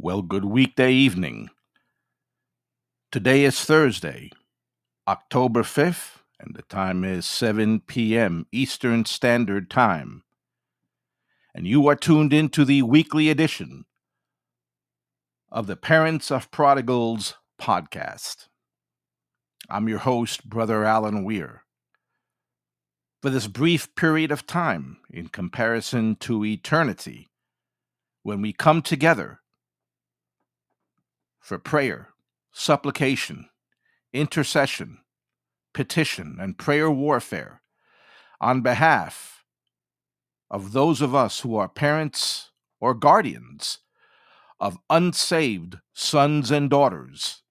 Well, good weekday evening. Today is Thursday, October 5th, and the time is 7 p.m. Eastern Standard Time. And you are tuned into the weekly edition of the Parents of Prodigals podcast. I'm your host, Brother Alan Weir. For this brief period of time, in comparison to eternity, when we come together for prayer, supplication, intercession, petition, and prayer warfare on behalf of those of us who are parents or guardians of unsaved sons and daughters.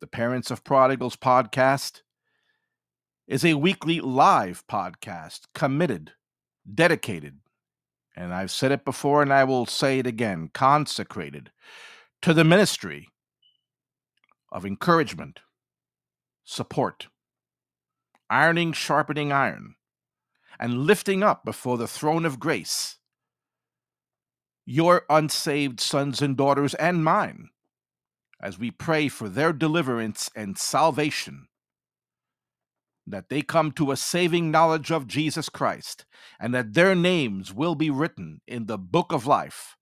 The Parents of Prodigals podcast is a weekly live podcast committed, dedicated, and I've said it before and I will say it again consecrated to the ministry of encouragement, support, ironing, sharpening iron, and lifting up before the throne of grace your unsaved sons and daughters and mine as we pray for their deliverance and salvation. That they come to a saving knowledge of Jesus Christ, and that their names will be written in the book of life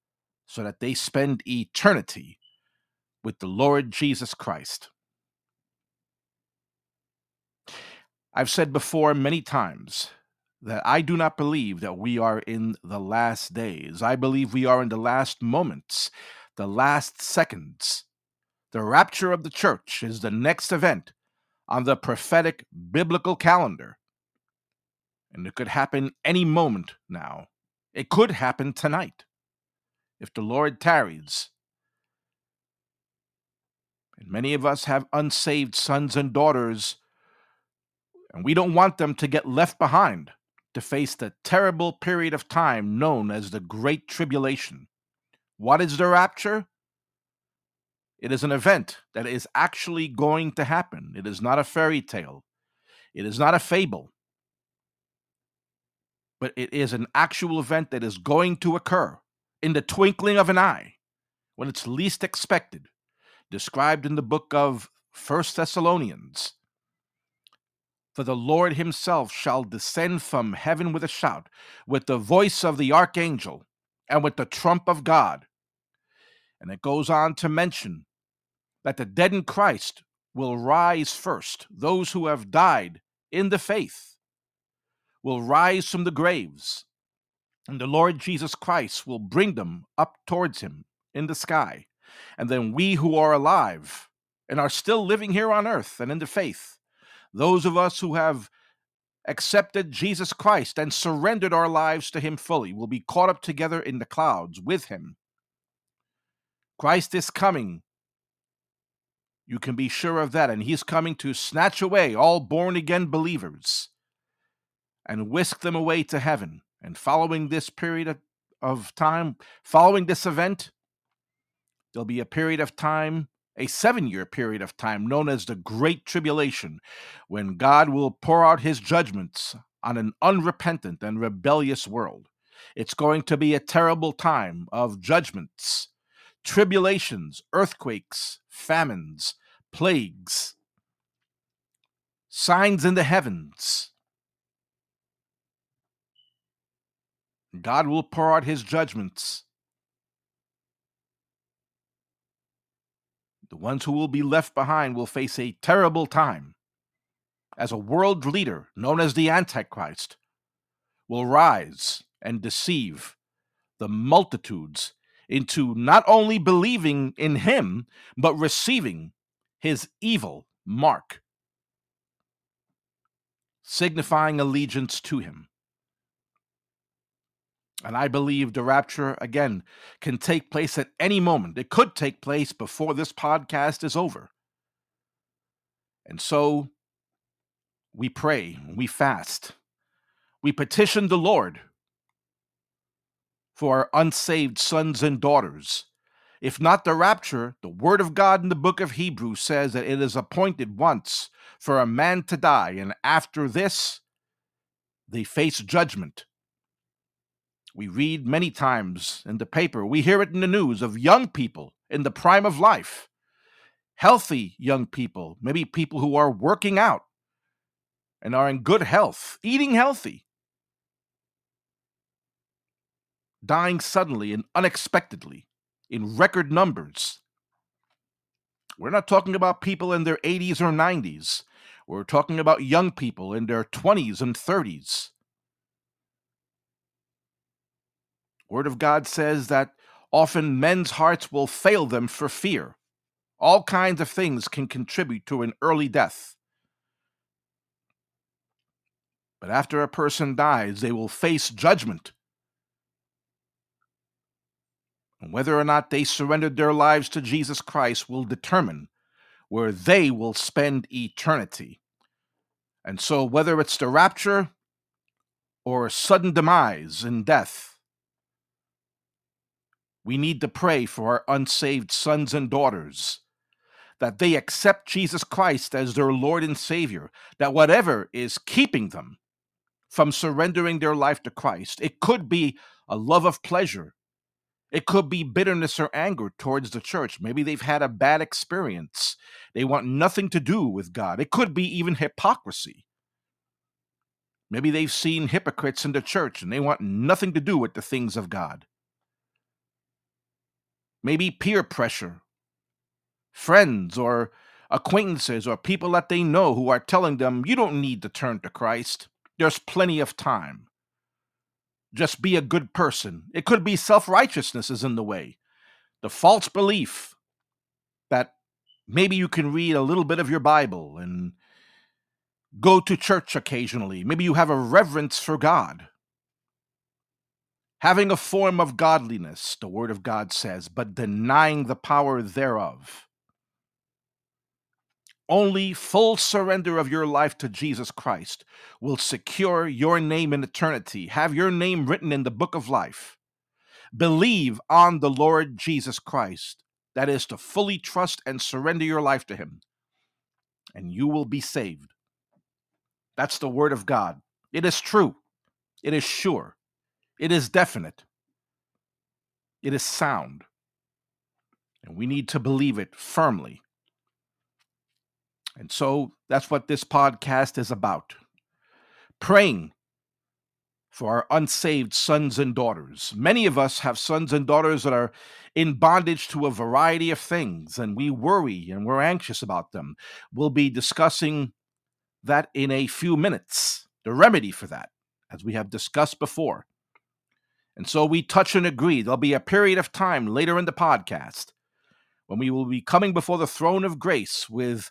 so that they spend eternity with the Lord Jesus Christ. I've said before many times that I do not believe that we are in the last days. I believe we are in the last moments, the last seconds. The rapture of the church is the next event on the prophetic biblical calendar. And it could happen any moment now. It could happen tonight if the Lord tarries. And many of us have unsaved sons and daughters, and we don't want them to get left behind to face the terrible period of time known as the Great Tribulation. What is the rapture? It is an event that is actually going to happen. It is not a fairy tale. It is not a fable. But it is an actual event that is going to occur in the twinkling of an eye, when it's least expected, described in the book of First Thessalonians. For the Lord himself shall descend from heaven with a shout, with the voice of the archangel, and with the trump of God. And it goes on to mention that the dead in Christ will rise first. Those who have died in the faith will rise from the graves and the Lord Jesus Christ will bring them up towards him in the sky. And then we who are alive and are still living here on earth and in the faith, those of us who have accepted Jesus Christ and surrendered our lives to him fully, will be caught up together in the clouds with him. Christ is coming. You can be sure of that. And he's coming to snatch away all born again believers and whisk them away to heaven. And following this period of, of time, following this event, there'll be a period of time, a seven year period of time known as the Great Tribulation, when God will pour out his judgments on an unrepentant and rebellious world. It's going to be a terrible time of judgments, tribulations, earthquakes, famines, plagues, signs in the heavens, God will pour out his judgments. The ones who will be left behind will face a terrible time as a world leader known as the Antichrist will rise and deceive the multitudes into not only believing in him, but receiving his evil mark, signifying allegiance to him. And I believe the rapture, again, can take place at any moment. It could take place before this podcast is over. And so we pray, we fast, we petition the Lord for our unsaved sons and daughters. If not the rapture, the word of God in the book of Hebrews says that it is appointed once for a man to die, and after this, they face judgment We read many times in the paper, we hear it in the news of young people in the prime of life, healthy young people, maybe people who are working out and are in good health, eating healthy, dying suddenly and unexpectedly in record numbers. We're not talking about people in their 80s or 90s. We're talking about young people in their 20s and 30s. Word of God says that often men's hearts will fail them for fear. All kinds of things can contribute to an early death. But after a person dies, they will face judgment. And whether or not they surrendered their lives to Jesus Christ will determine where they will spend eternity. And so, whether it's the rapture or a sudden demise in death, we need to pray for our unsaved sons and daughters that they accept Jesus Christ as their Lord and Savior, that whatever is keeping them from surrendering their life to Christ, it could be a love of pleasure, it could be bitterness or anger towards the church. Maybe they've had a bad experience. They want nothing to do with God. It could be even hypocrisy. Maybe they've seen hypocrites in the church and they want nothing to do with the things of God. Maybe peer pressure, friends or acquaintances or people that they know who are telling them, you don't need to turn to Christ. There's plenty of time just be a good person. It could be self righteousness is in the way. The false belief that maybe you can read a little bit of your Bible and go to church occasionally. Maybe you have a reverence for God. Having a form of godliness, the Word of God says, but denying the power thereof. Only full surrender of your life to Jesus Christ will secure your name in eternity, have your name written in the book of life. Believe on the Lord Jesus Christ. That is to fully trust and surrender your life to Him, and you will be saved. That's the Word of God. It is true, it is sure, it is definite, it is sound, and we need to believe it firmly and so that's what this podcast is about praying for our unsaved sons and daughters. Many of us have sons and daughters that are in bondage to a variety of things, and we worry and we're anxious about them. We'll be discussing that in a few minutes, the remedy for that, as we have discussed before. And so we touch and agree. There'll be a period of time later in the podcast when we will be coming before the throne of grace with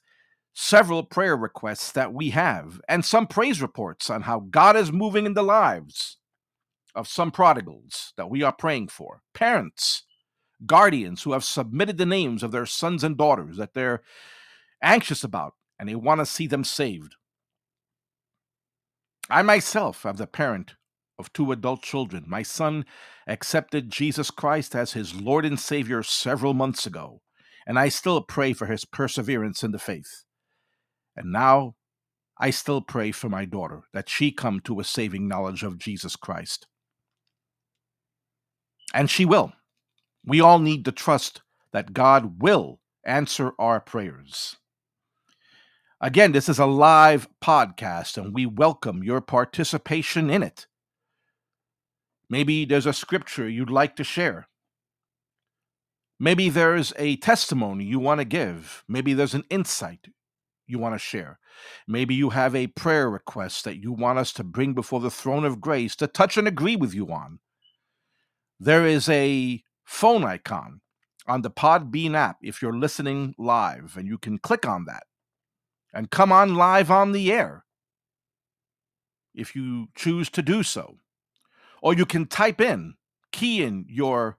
several prayer requests that we have and some praise reports on how God is moving in the lives of some prodigals that we are praying for. Parents, guardians who have submitted the names of their sons and daughters that they're anxious about and they want to see them saved. I myself am the parent of two adult children. My son accepted Jesus Christ as his Lord and Savior several months ago, and I still pray for his perseverance in the faith. And now I still pray for my daughter that she come to a saving knowledge of Jesus Christ. And she will. We all need to trust that God will answer our prayers. Again, this is a live podcast, and we welcome your participation in it. Maybe there's a scripture you'd like to share. Maybe there's a testimony you want to give. Maybe there's an insight you want to share. Maybe you have a prayer request that you want us to bring before the throne of grace to touch and agree with you on. There is a phone icon on the Podbean app if you're listening live, and you can click on that and come on live on the air if you choose to do so. Or you can type in, key in your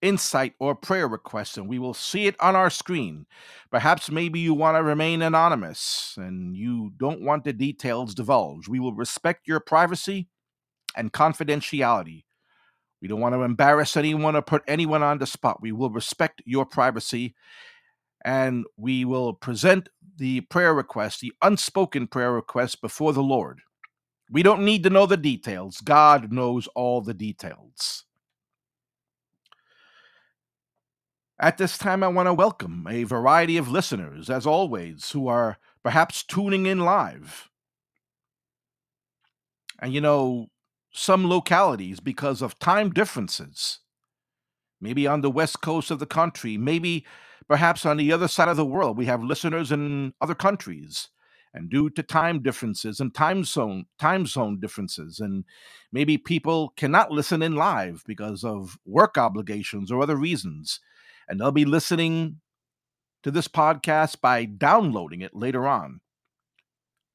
insight, or prayer request, and we will see it on our screen. Perhaps maybe you want to remain anonymous and you don't want the details divulged. We will respect your privacy and confidentiality. We don't want to embarrass anyone or put anyone on the spot. We will respect your privacy and we will present the prayer request, the unspoken prayer request, before the Lord. We don't need to know the details. God knows all the details. At this time, I want to welcome a variety of listeners, as always, who are perhaps tuning in live. And you know, some localities, because of time differences, maybe on the west coast of the country, maybe perhaps on the other side of the world, we have listeners in other countries and due to time differences and time zone time zone differences and maybe people cannot listen in live because of work obligations or other reasons and they'll be listening to this podcast by downloading it later on.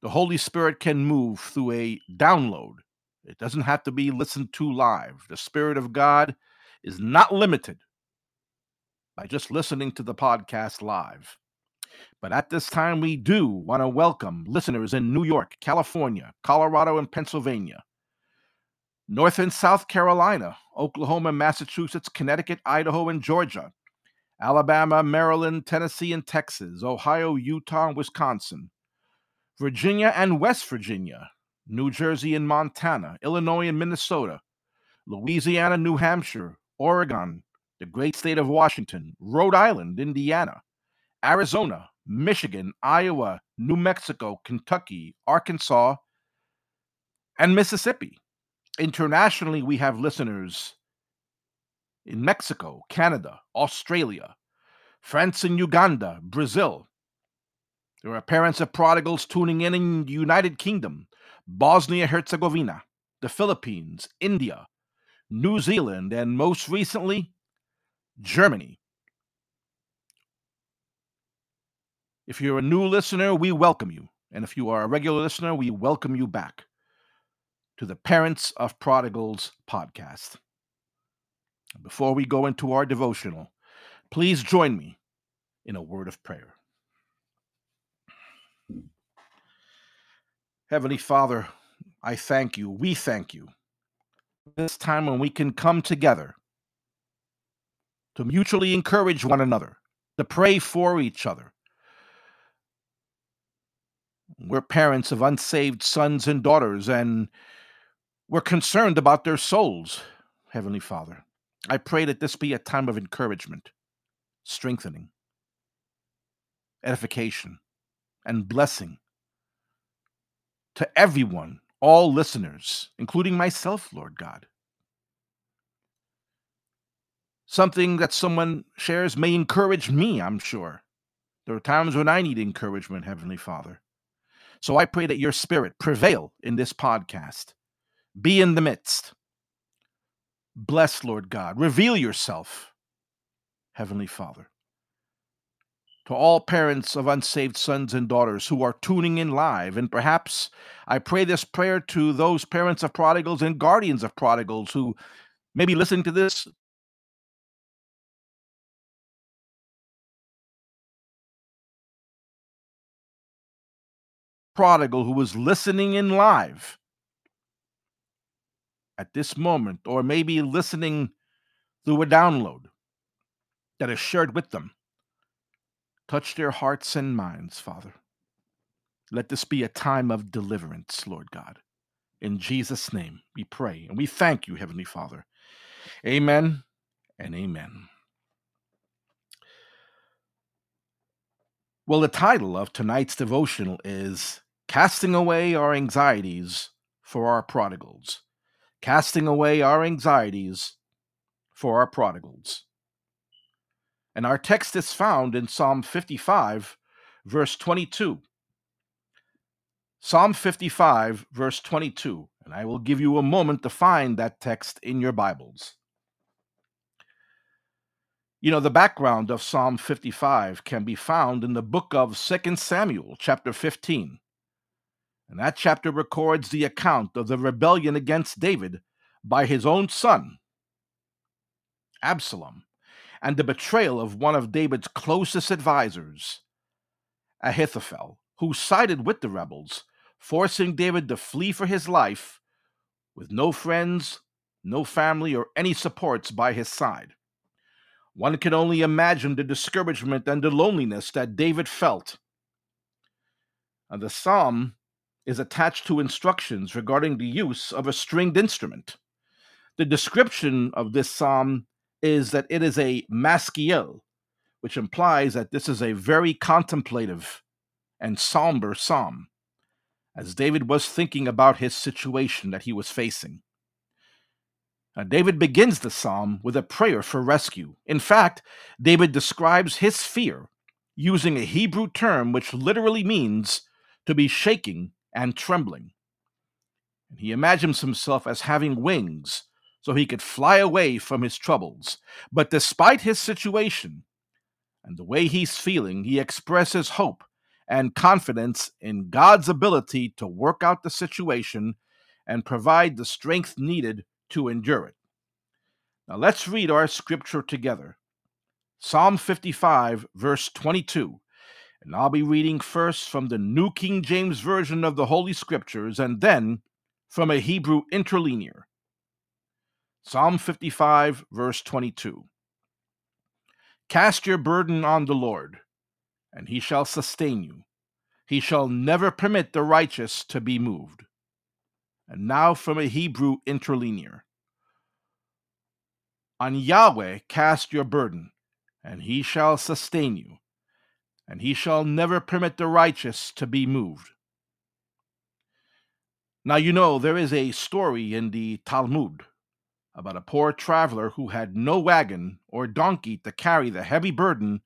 The holy spirit can move through a download. It doesn't have to be listened to live. The spirit of god is not limited by just listening to the podcast live but at this time, we do want to welcome listeners in New York, California, Colorado, and Pennsylvania, North and South Carolina, Oklahoma, Massachusetts, Connecticut, Idaho, and Georgia, Alabama, Maryland, Tennessee, and Texas, Ohio, Utah, and Wisconsin, Virginia and West Virginia, New Jersey and Montana, Illinois and Minnesota, Louisiana, New Hampshire, Oregon, the great state of Washington, Rhode Island, Indiana, Arizona, Michigan, Iowa, New Mexico, Kentucky, Arkansas, and Mississippi. Internationally, we have listeners in Mexico, Canada, Australia, France and Uganda, Brazil. There are parents of prodigals tuning in in the United Kingdom, Bosnia Herzegovina, the Philippines, India, New Zealand, and most recently, Germany. If you're a new listener, we welcome you. And if you are a regular listener, we welcome you back to the Parents of Prodigals podcast. Before we go into our devotional, please join me in a word of prayer. Heavenly Father, I thank you. We thank you. This time when we can come together to mutually encourage one another, to pray for each other, we're parents of unsaved sons and daughters, and we're concerned about their souls, Heavenly Father. I pray that this be a time of encouragement, strengthening, edification, and blessing to everyone, all listeners, including myself, Lord God. Something that someone shares may encourage me, I'm sure. There are times when I need encouragement, Heavenly Father. So I pray that your spirit prevail in this podcast. Be in the midst. Bless, Lord God. Reveal yourself, Heavenly Father. To all parents of unsaved sons and daughters who are tuning in live, and perhaps I pray this prayer to those parents of prodigals and guardians of prodigals who may be listening to this prodigal who was listening in live at this moment, or maybe listening through a download that is shared with them, touch their hearts and minds, Father. Let this be a time of deliverance, Lord God. In Jesus' name we pray and we thank you, Heavenly Father. Amen and amen. Well, the title of tonight's devotional is casting away our anxieties for our prodigals. Casting away our anxieties for our prodigals. And our text is found in Psalm 55, verse 22. Psalm 55, verse 22. And I will give you a moment to find that text in your Bibles. You know, the background of Psalm 55 can be found in the book of 2 Samuel, chapter 15. And that chapter records the account of the rebellion against David by his own son, Absalom, and the betrayal of one of David's closest advisors, Ahithophel, who sided with the rebels, forcing David to flee for his life with no friends, no family, or any supports by his side. One can only imagine the discouragement and the loneliness that David felt. And the psalm is attached to instructions regarding the use of a stringed instrument. The description of this psalm is that it is a maskil, which implies that this is a very contemplative and somber psalm, as David was thinking about his situation that he was facing. Now, David begins the psalm with a prayer for rescue. In fact, David describes his fear using a Hebrew term which literally means to be shaking and trembling. And he imagines himself as having wings so he could fly away from his troubles. But despite his situation and the way he's feeling, he expresses hope and confidence in God's ability to work out the situation and provide the strength needed to endure it. Now let's read our scripture together. Psalm 55, verse 22. And I'll be reading first from the New King James Version of the Holy Scriptures and then from a Hebrew interlinear. Psalm 55, verse 22. Cast your burden on the Lord, and he shall sustain you. He shall never permit the righteous to be moved. And now from a Hebrew interlinear. On Yahweh cast your burden, and he shall sustain you, and he shall never permit the righteous to be moved. Now, you know, there is a story in the Talmud about a poor traveler who had no wagon or donkey to carry the heavy burden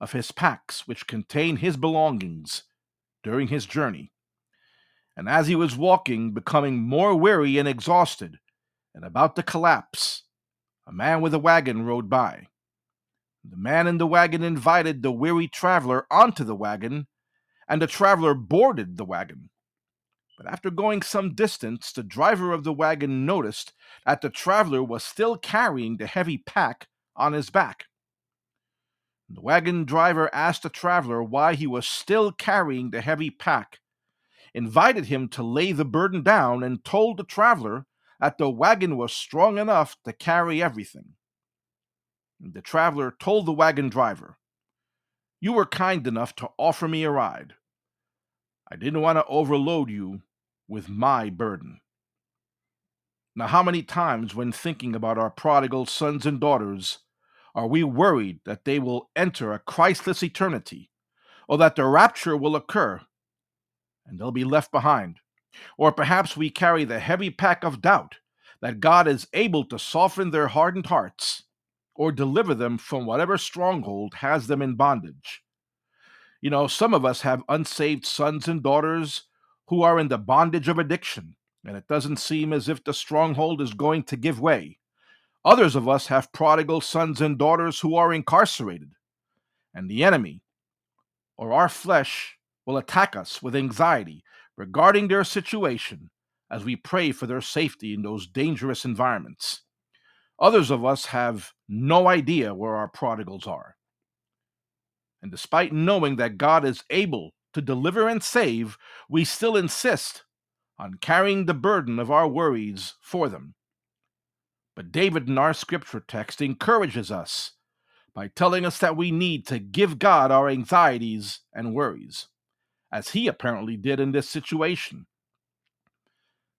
of his packs, which contained his belongings, during his journey and as he was walking, becoming more weary and exhausted, and about to collapse, a man with a wagon rode by. The man in the wagon invited the weary traveler onto the wagon, and the traveler boarded the wagon. But after going some distance, the driver of the wagon noticed that the traveler was still carrying the heavy pack on his back. The wagon driver asked the traveler why he was still carrying the heavy pack invited him to lay the burden down, and told the traveler that the wagon was strong enough to carry everything. The traveler told the wagon driver, You were kind enough to offer me a ride. I didn't want to overload you with my burden. Now, how many times, when thinking about our prodigal sons and daughters, are we worried that they will enter a Christless eternity, or that the rapture will occur and they'll be left behind. Or perhaps we carry the heavy pack of doubt that God is able to soften their hardened hearts or deliver them from whatever stronghold has them in bondage. You know, some of us have unsaved sons and daughters who are in the bondage of addiction, and it doesn't seem as if the stronghold is going to give way. Others of us have prodigal sons and daughters who are incarcerated, and the enemy, or our flesh, will attack us with anxiety regarding their situation as we pray for their safety in those dangerous environments. Others of us have no idea where our prodigals are. And despite knowing that God is able to deliver and save, we still insist on carrying the burden of our worries for them. But David in our scripture text encourages us by telling us that we need to give God our anxieties and worries as he apparently did in this situation.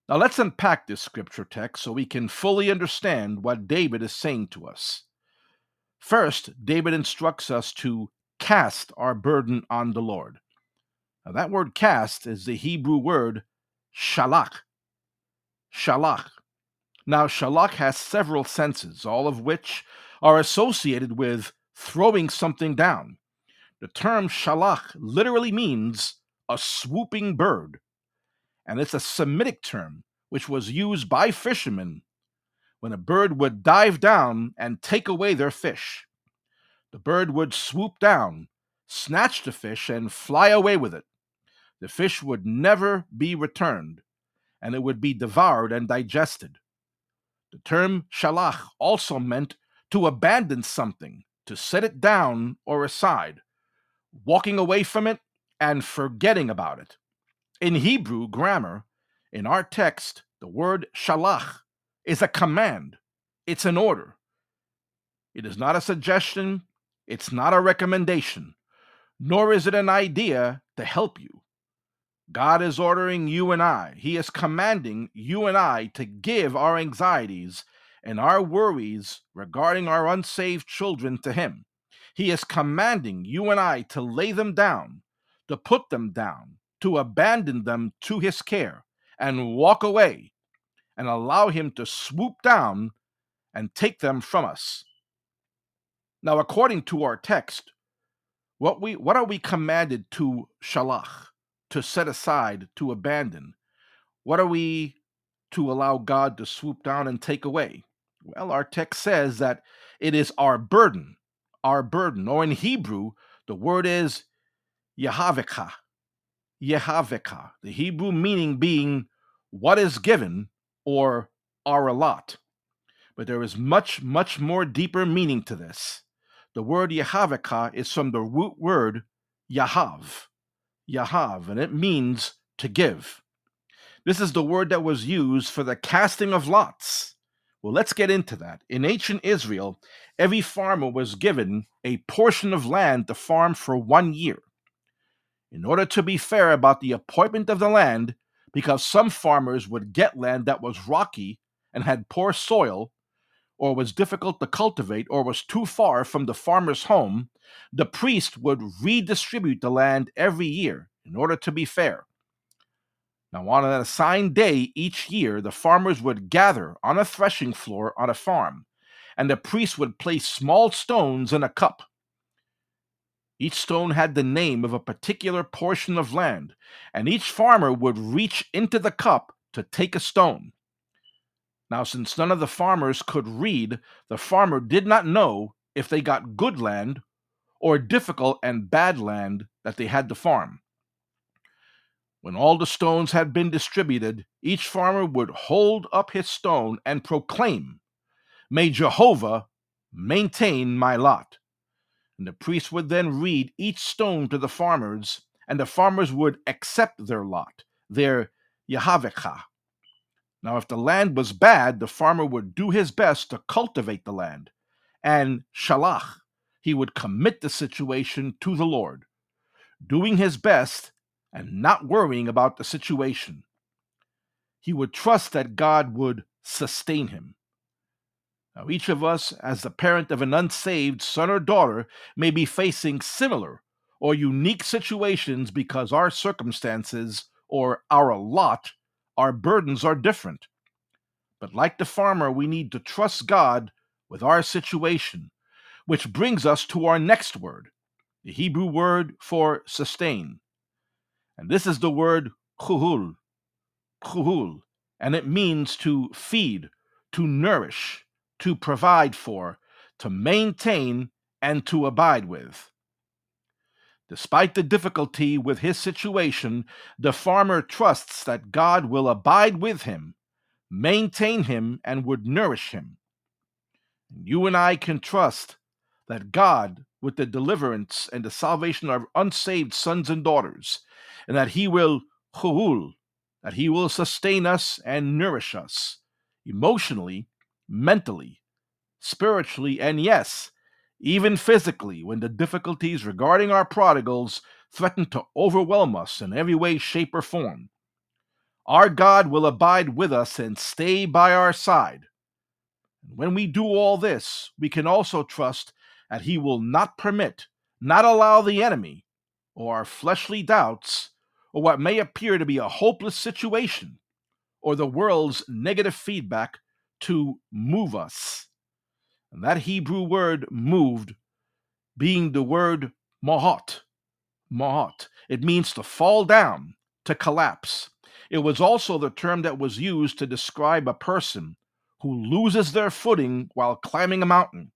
Now let's unpack this scripture text so we can fully understand what David is saying to us. First, David instructs us to cast our burden on the Lord. Now, that word cast is the Hebrew word shalach. Shalach. Now, shalach has several senses, all of which are associated with throwing something down. The term shalach literally means a swooping bird, and it's a Semitic term which was used by fishermen when a bird would dive down and take away their fish. The bird would swoop down, snatch the fish, and fly away with it. The fish would never be returned, and it would be devoured and digested. The term shalach also meant to abandon something, to set it down or aside, walking away from it and forgetting about it. In Hebrew grammar, in our text, the word shalach is a command, it's an order. It is not a suggestion, it's not a recommendation, nor is it an idea to help you. God is ordering you and I, He is commanding you and I to give our anxieties and our worries regarding our unsaved children to Him. He is commanding you and I to lay them down, to put them down, to abandon them to His care, and walk away and allow Him to swoop down and take them from us. Now, according to our text, what we what are we commanded to shalach, to set aside, to abandon? What are we to allow God to swoop down and take away? Well, our text says that it is our burden, our burden, or in Hebrew, the word is Yehaveka. Yehaveka, the Hebrew meaning being what is given or our lot. But there is much, much more deeper meaning to this. The word Yehaveka is from the root word Yahav, Yahav, and it means to give. This is the word that was used for the casting of lots. Well, let's get into that. In ancient Israel, every farmer was given a portion of land to farm for one year. In order to be fair about the appointment of the land, because some farmers would get land that was rocky and had poor soil, or was difficult to cultivate, or was too far from the farmer's home, the priest would redistribute the land every year in order to be fair. Now, on an assigned day each year, the farmers would gather on a threshing floor on a farm, and the priest would place small stones in a cup. Each stone had the name of a particular portion of land, and each farmer would reach into the cup to take a stone. Now, since none of the farmers could read, the farmer did not know if they got good land or difficult and bad land that they had to farm. When all the stones had been distributed, each farmer would hold up his stone and proclaim, May Jehovah maintain my lot. And the priest would then read each stone to the farmers, and the farmers would accept their lot, their Yahavekah. Now, if the land was bad, the farmer would do his best to cultivate the land. And shalach, he would commit the situation to the Lord, doing his best and not worrying about the situation. He would trust that God would sustain him. Now, each of us, as the parent of an unsaved son or daughter, may be facing similar or unique situations because our circumstances or our lot our burdens are different. But like the farmer, we need to trust God with our situation, which brings us to our next word, the Hebrew word for sustain. And this is the word chuhul, chuhul, and it means to feed, to nourish, to provide for, to maintain, and to abide with. Despite the difficulty with his situation, the farmer trusts that God will abide with him, maintain him, and would nourish him. You and I can trust that God, with the deliverance and the salvation of unsaved sons and daughters, and that he will chuhul, that he will sustain us and nourish us emotionally, mentally, spiritually, and yes, even physically, when the difficulties regarding our prodigals threaten to overwhelm us in every way, shape, or form. Our God will abide with us and stay by our side. When we do all this, we can also trust that He will not permit, not allow the enemy, or our fleshly doubts, or what may appear to be a hopeless situation, or the world's negative feedback to move us. And that Hebrew word moved being the word mahot. Mahot. It means to fall down, to collapse. It was also the term that was used to describe a person who loses their footing while climbing a mountain.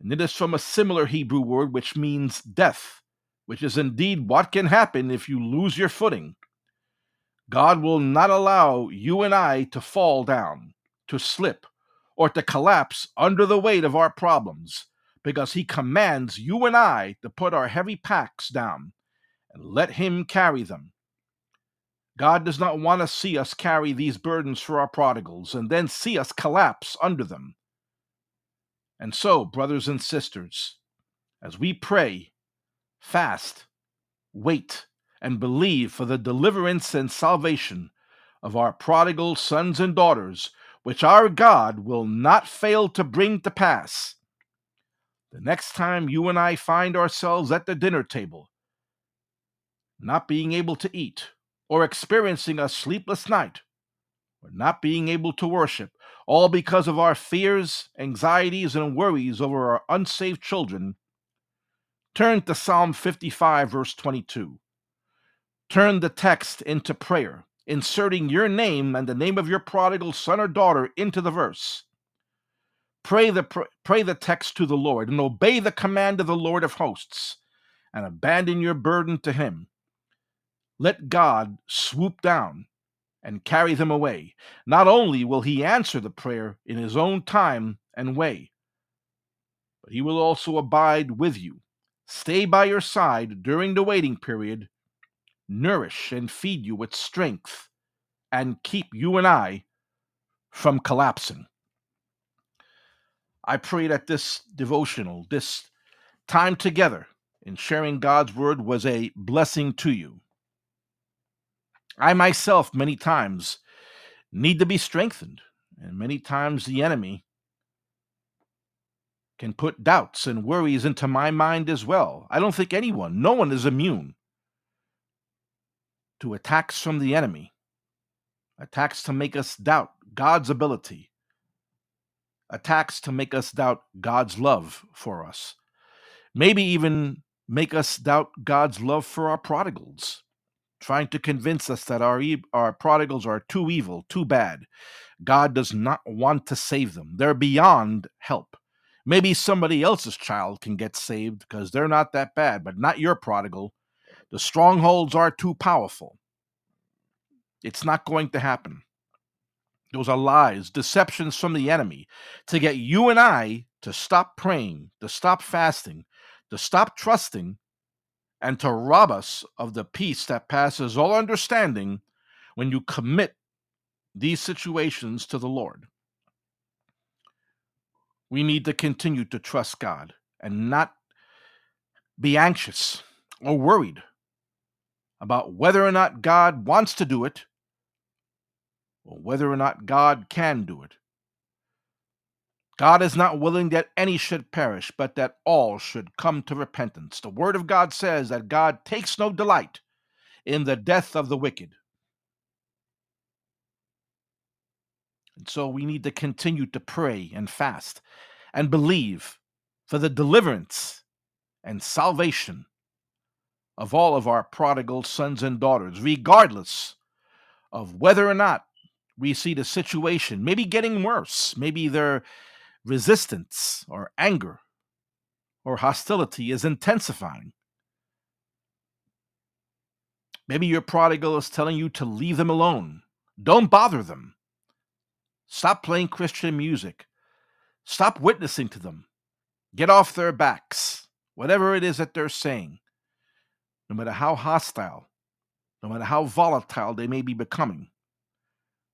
And it is from a similar Hebrew word which means death, which is indeed what can happen if you lose your footing. God will not allow you and I to fall down, to slip, or to collapse under the weight of our problems, because He commands you and I to put our heavy packs down and let Him carry them. God does not want to see us carry these burdens for our prodigals and then see us collapse under them. And so, brothers and sisters, as we pray, fast, wait, and believe for the deliverance and salvation of our prodigal sons and daughters, which our God will not fail to bring to pass. The next time you and I find ourselves at the dinner table, not being able to eat, or experiencing a sleepless night, or not being able to worship, all because of our fears, anxieties, and worries over our unsaved children, turn to Psalm 55, verse 22. Turn the text into prayer, inserting your name and the name of your prodigal son or daughter into the verse. Pray the, pray the text to the Lord and obey the command of the Lord of hosts and abandon your burden to him. Let God swoop down and carry them away. Not only will he answer the prayer in his own time and way, but he will also abide with you, stay by your side during the waiting period, nourish and feed you with strength, and keep you and I from collapsing. I pray that this devotional, this time together in sharing God's word, was a blessing to you. I myself, many times, need to be strengthened, and many times the enemy can put doubts and worries into my mind as well. I don't think anyone, no one is immune to attacks from the enemy, attacks to make us doubt God's ability, attacks to make us doubt God's love for us, maybe even make us doubt God's love for our prodigals, trying to convince us that our, our prodigals are too evil, too bad. God does not want to save them, they're beyond help. Maybe somebody else's child can get saved because they're not that bad, but not your prodigal. The strongholds are too powerful. It's not going to happen. Those are lies, deceptions from the enemy to get you and I to stop praying, to stop fasting, to stop trusting, and to rob us of the peace that passes all understanding when you commit these situations to the Lord. We need to continue to trust God and not be anxious or worried about whether or not God wants to do it or whether or not God can do it. God is not willing that any should perish, but that all should come to repentance. The Word of God says that God takes no delight in the death of the wicked. And so we need to continue to pray and fast and believe for the deliverance and salvation of all of our prodigal sons and daughters, regardless of whether or not we see the situation maybe getting worse. Maybe their resistance or anger or hostility is intensifying. Maybe your prodigal is telling you to leave them alone. Don't bother them. Stop playing Christian music. Stop witnessing to them. Get off their backs. Whatever it is that they're saying, no matter how hostile, no matter how volatile they may be becoming,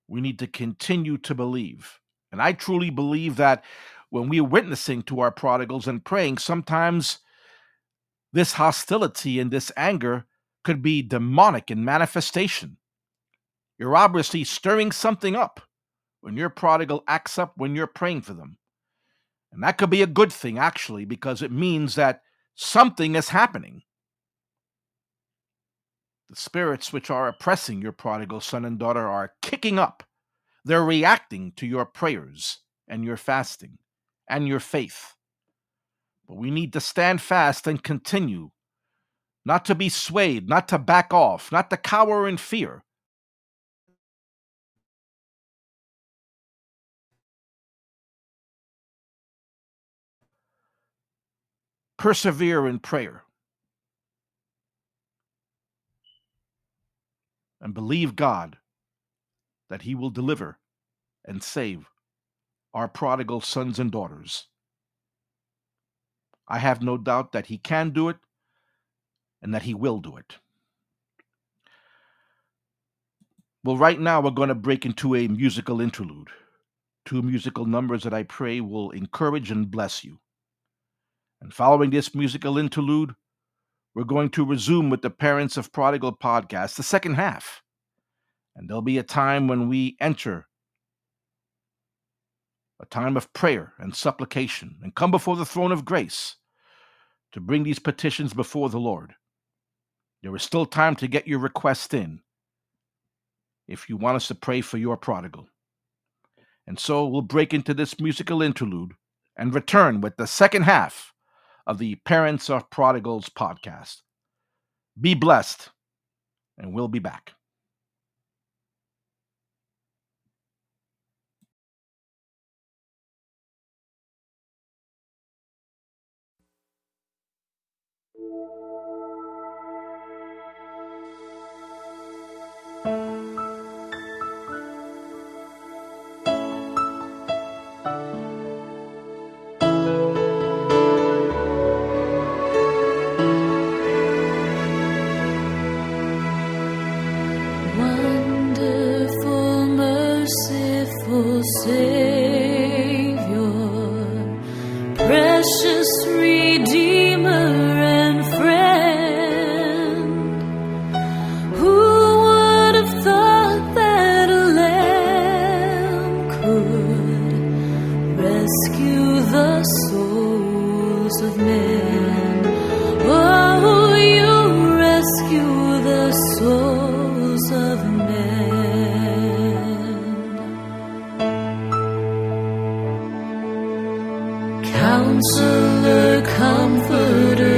we need to continue to believe. And I truly believe that when we're witnessing to our prodigals and praying, sometimes this hostility and this anger could be demonic in manifestation. You're obviously stirring something up when your prodigal acts up when you're praying for them. And that could be a good thing, actually, because it means that something is happening. The spirits which are oppressing your prodigal son and daughter are kicking up. They're reacting to your prayers and your fasting and your faith. But we need to stand fast and continue, not to be swayed, not to back off, not to cower in fear. Persevere in prayer. And believe God that He will deliver and save our prodigal sons and daughters. I have no doubt that He can do it and that He will do it. Well, right now we're going to break into a musical interlude. Two musical numbers that I pray will encourage and bless you. And following this musical interlude, we're going to resume with the Parents of Prodigal podcast, the second half. And there'll be a time when we enter a time of prayer and supplication and come before the throne of grace to bring these petitions before the Lord. There is still time to get your request in if you want us to pray for your prodigal. And so we'll break into this musical interlude and return with the second half of the Parents of Prodigals podcast. Be blessed, and we'll be back. Counselor, comforter,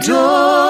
adore.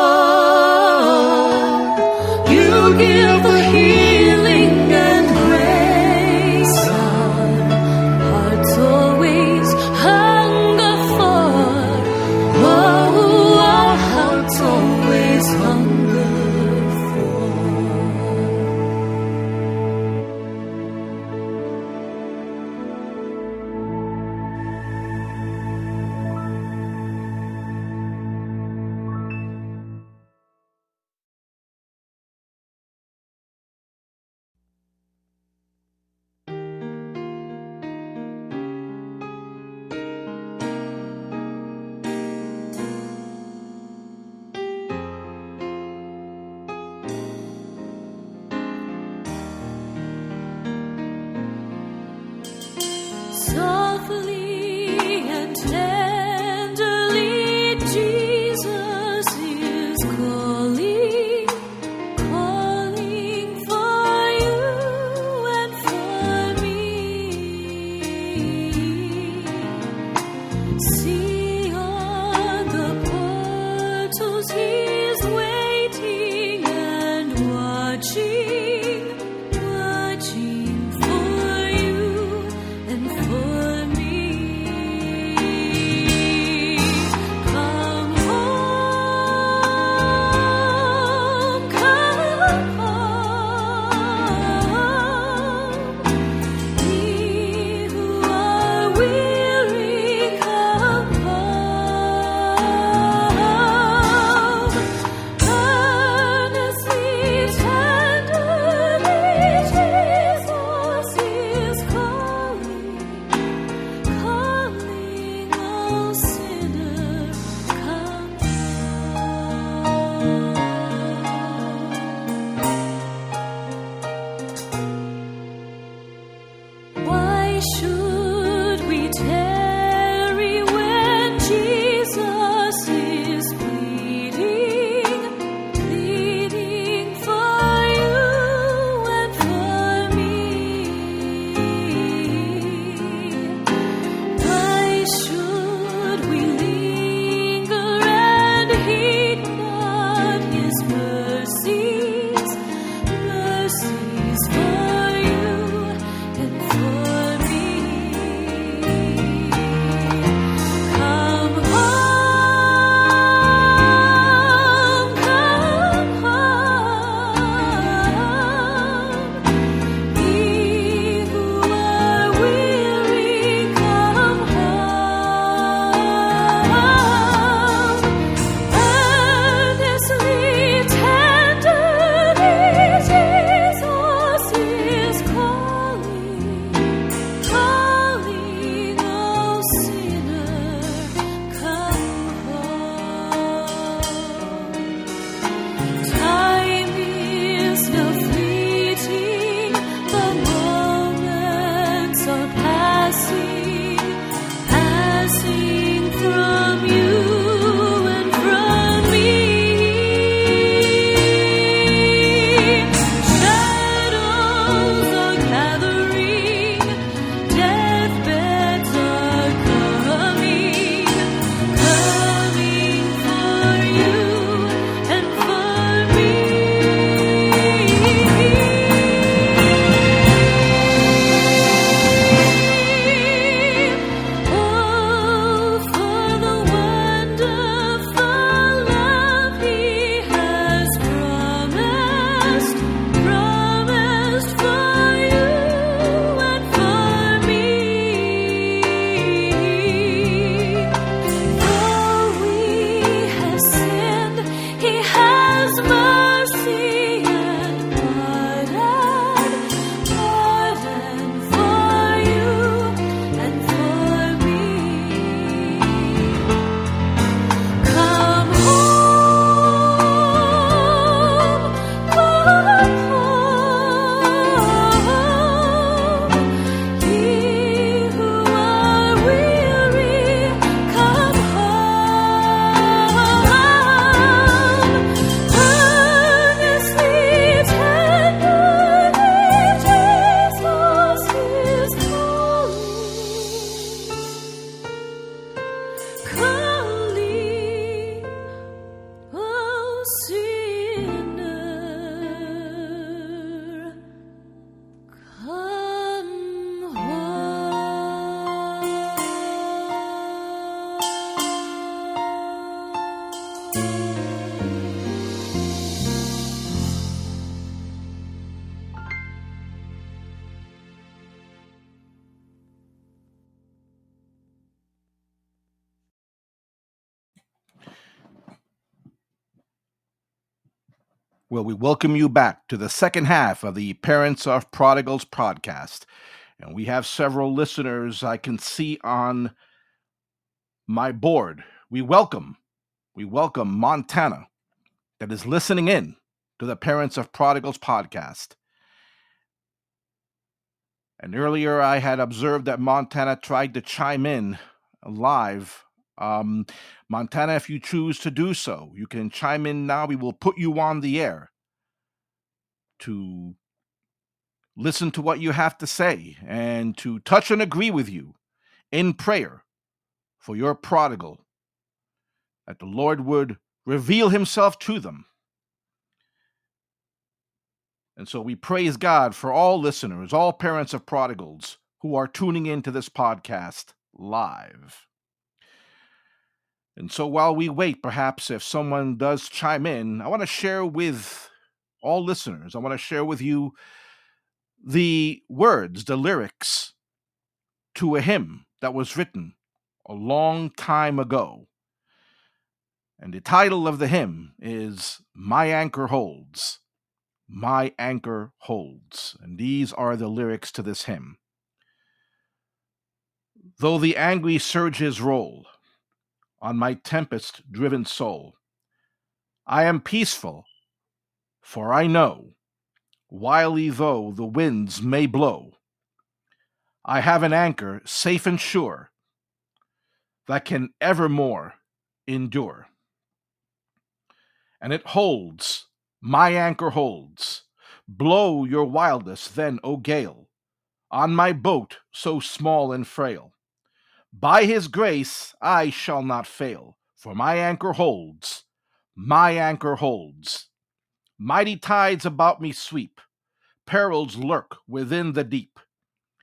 welcome you back to the second half of the Parents of Prodigals podcast. And we have several listeners I can see on my board. We welcome, we welcome Montana that is listening in to the Parents of Prodigals podcast. And earlier I had observed that Montana tried to chime in live um, Montana, if you choose to do so, you can chime in now. We will put you on the air to listen to what you have to say and to touch and agree with you in prayer for your prodigal, that the Lord would reveal himself to them. And so we praise God for all listeners, all parents of prodigals who are tuning into this podcast live. And so while we wait, perhaps if someone does chime in, I want to share with all listeners, I want to share with you the words, the lyrics to a hymn that was written a long time ago. And the title of the hymn is My Anchor Holds. My Anchor Holds. And these are the lyrics to this hymn. Though the angry surges roll on my tempest driven soul, I am peaceful, for I know, wily though the winds may blow, I have an anchor safe and sure that can evermore endure. And it holds, my anchor holds. Blow your wildest then, O gale, on my boat so small and frail. By his grace I shall not fail, for my anchor holds, my anchor holds. Mighty tides about me sweep, perils lurk within the deep.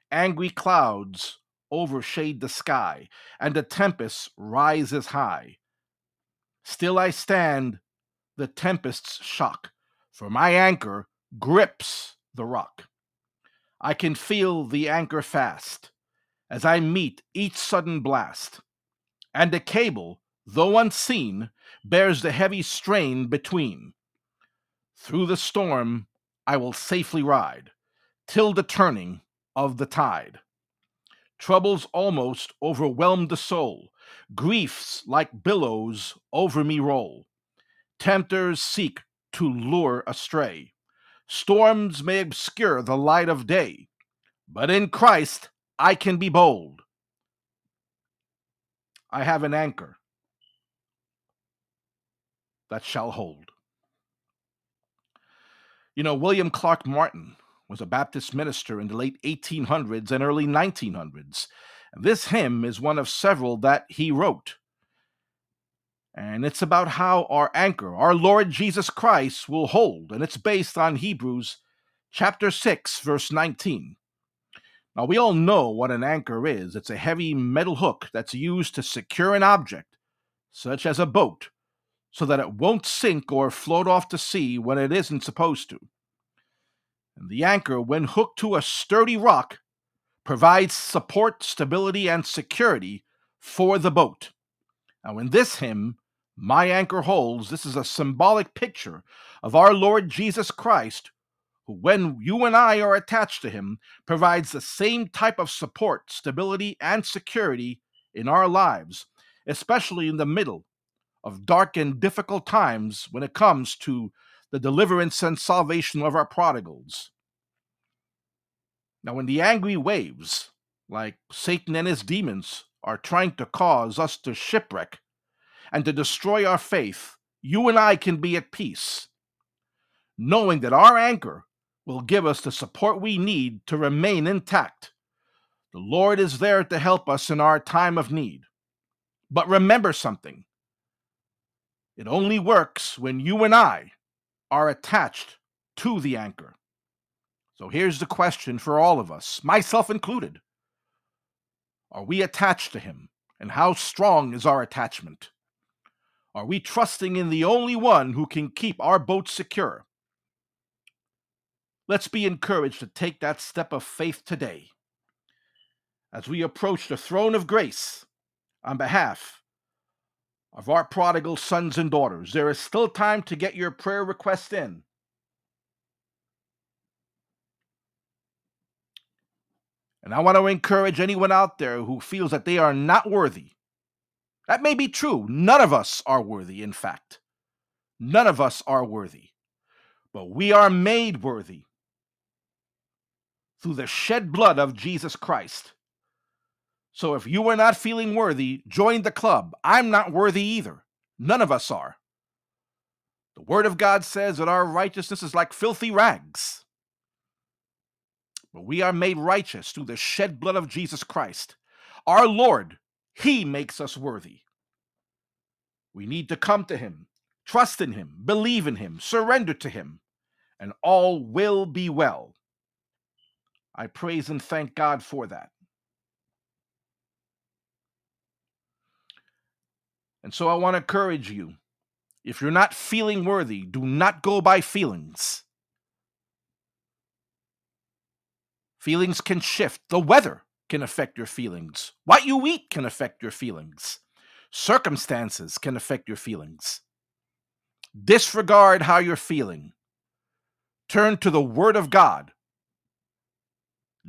Angry clouds overshade the sky, and a tempest rises high. Still I stand the tempest's shock, for my anchor grips the rock. I can feel the anchor fast as I meet each sudden blast, and the cable, though unseen, bears the heavy strain between. Through the storm I will safely ride, till the turning of the tide. Troubles almost overwhelm the soul, griefs like billows over me roll. Tempters seek to lure astray. Storms may obscure the light of day, but in Christ I can be bold. I have an anchor that shall hold. You know, William Clark Martin was a Baptist minister in the late 1800s and early 1900s. This hymn is one of several that he wrote. And it's about how our anchor, our Lord Jesus Christ, will hold. And it's based on Hebrews chapter 6, verse 19. Now, we all know what an anchor is it's a heavy metal hook that's used to secure an object, such as a boat, so that it won't sink or float off to sea when it isn't supposed to. And the anchor, when hooked to a sturdy rock, provides support, stability, and security for the boat. Now, in this hymn, My Anchor Holds, this is a symbolic picture of our Lord Jesus Christ, who, when you and I are attached to him, provides the same type of support, stability, and security in our lives, especially in the middle of dark and difficult times when it comes to the deliverance and salvation of our prodigals. Now, when the angry waves, like Satan and his demons, are trying to cause us to shipwreck and to destroy our faith, you and I can be at peace, knowing that our anchor will give us the support we need to remain intact. The Lord is there to help us in our time of need. But remember something it only works when you and I are attached to the anchor. So here's the question for all of us, myself included Are we attached to Him? And how strong is our attachment? Are we trusting in the only one who can keep our boat secure? Let's be encouraged to take that step of faith today as we approach the throne of grace on behalf of our prodigal sons and daughters. There is still time to get your prayer request in. And I want to encourage anyone out there who feels that they are not worthy. That may be true. None of us are worthy, in fact. None of us are worthy. But we are made worthy through the shed blood of Jesus Christ. So if you are not feeling worthy, join the club. I'm not worthy either. None of us are. The Word of God says that our righteousness is like filthy rags. But we are made righteous through the shed blood of Jesus Christ. Our Lord, He makes us worthy. We need to come to Him, trust in Him, believe in Him, surrender to Him, and all will be well. I praise and thank God for that. And so I want to encourage you if you're not feeling worthy, do not go by feelings. Feelings can shift. The weather can affect your feelings. What you eat can affect your feelings. Circumstances can affect your feelings. Disregard how you're feeling. Turn to the Word of God.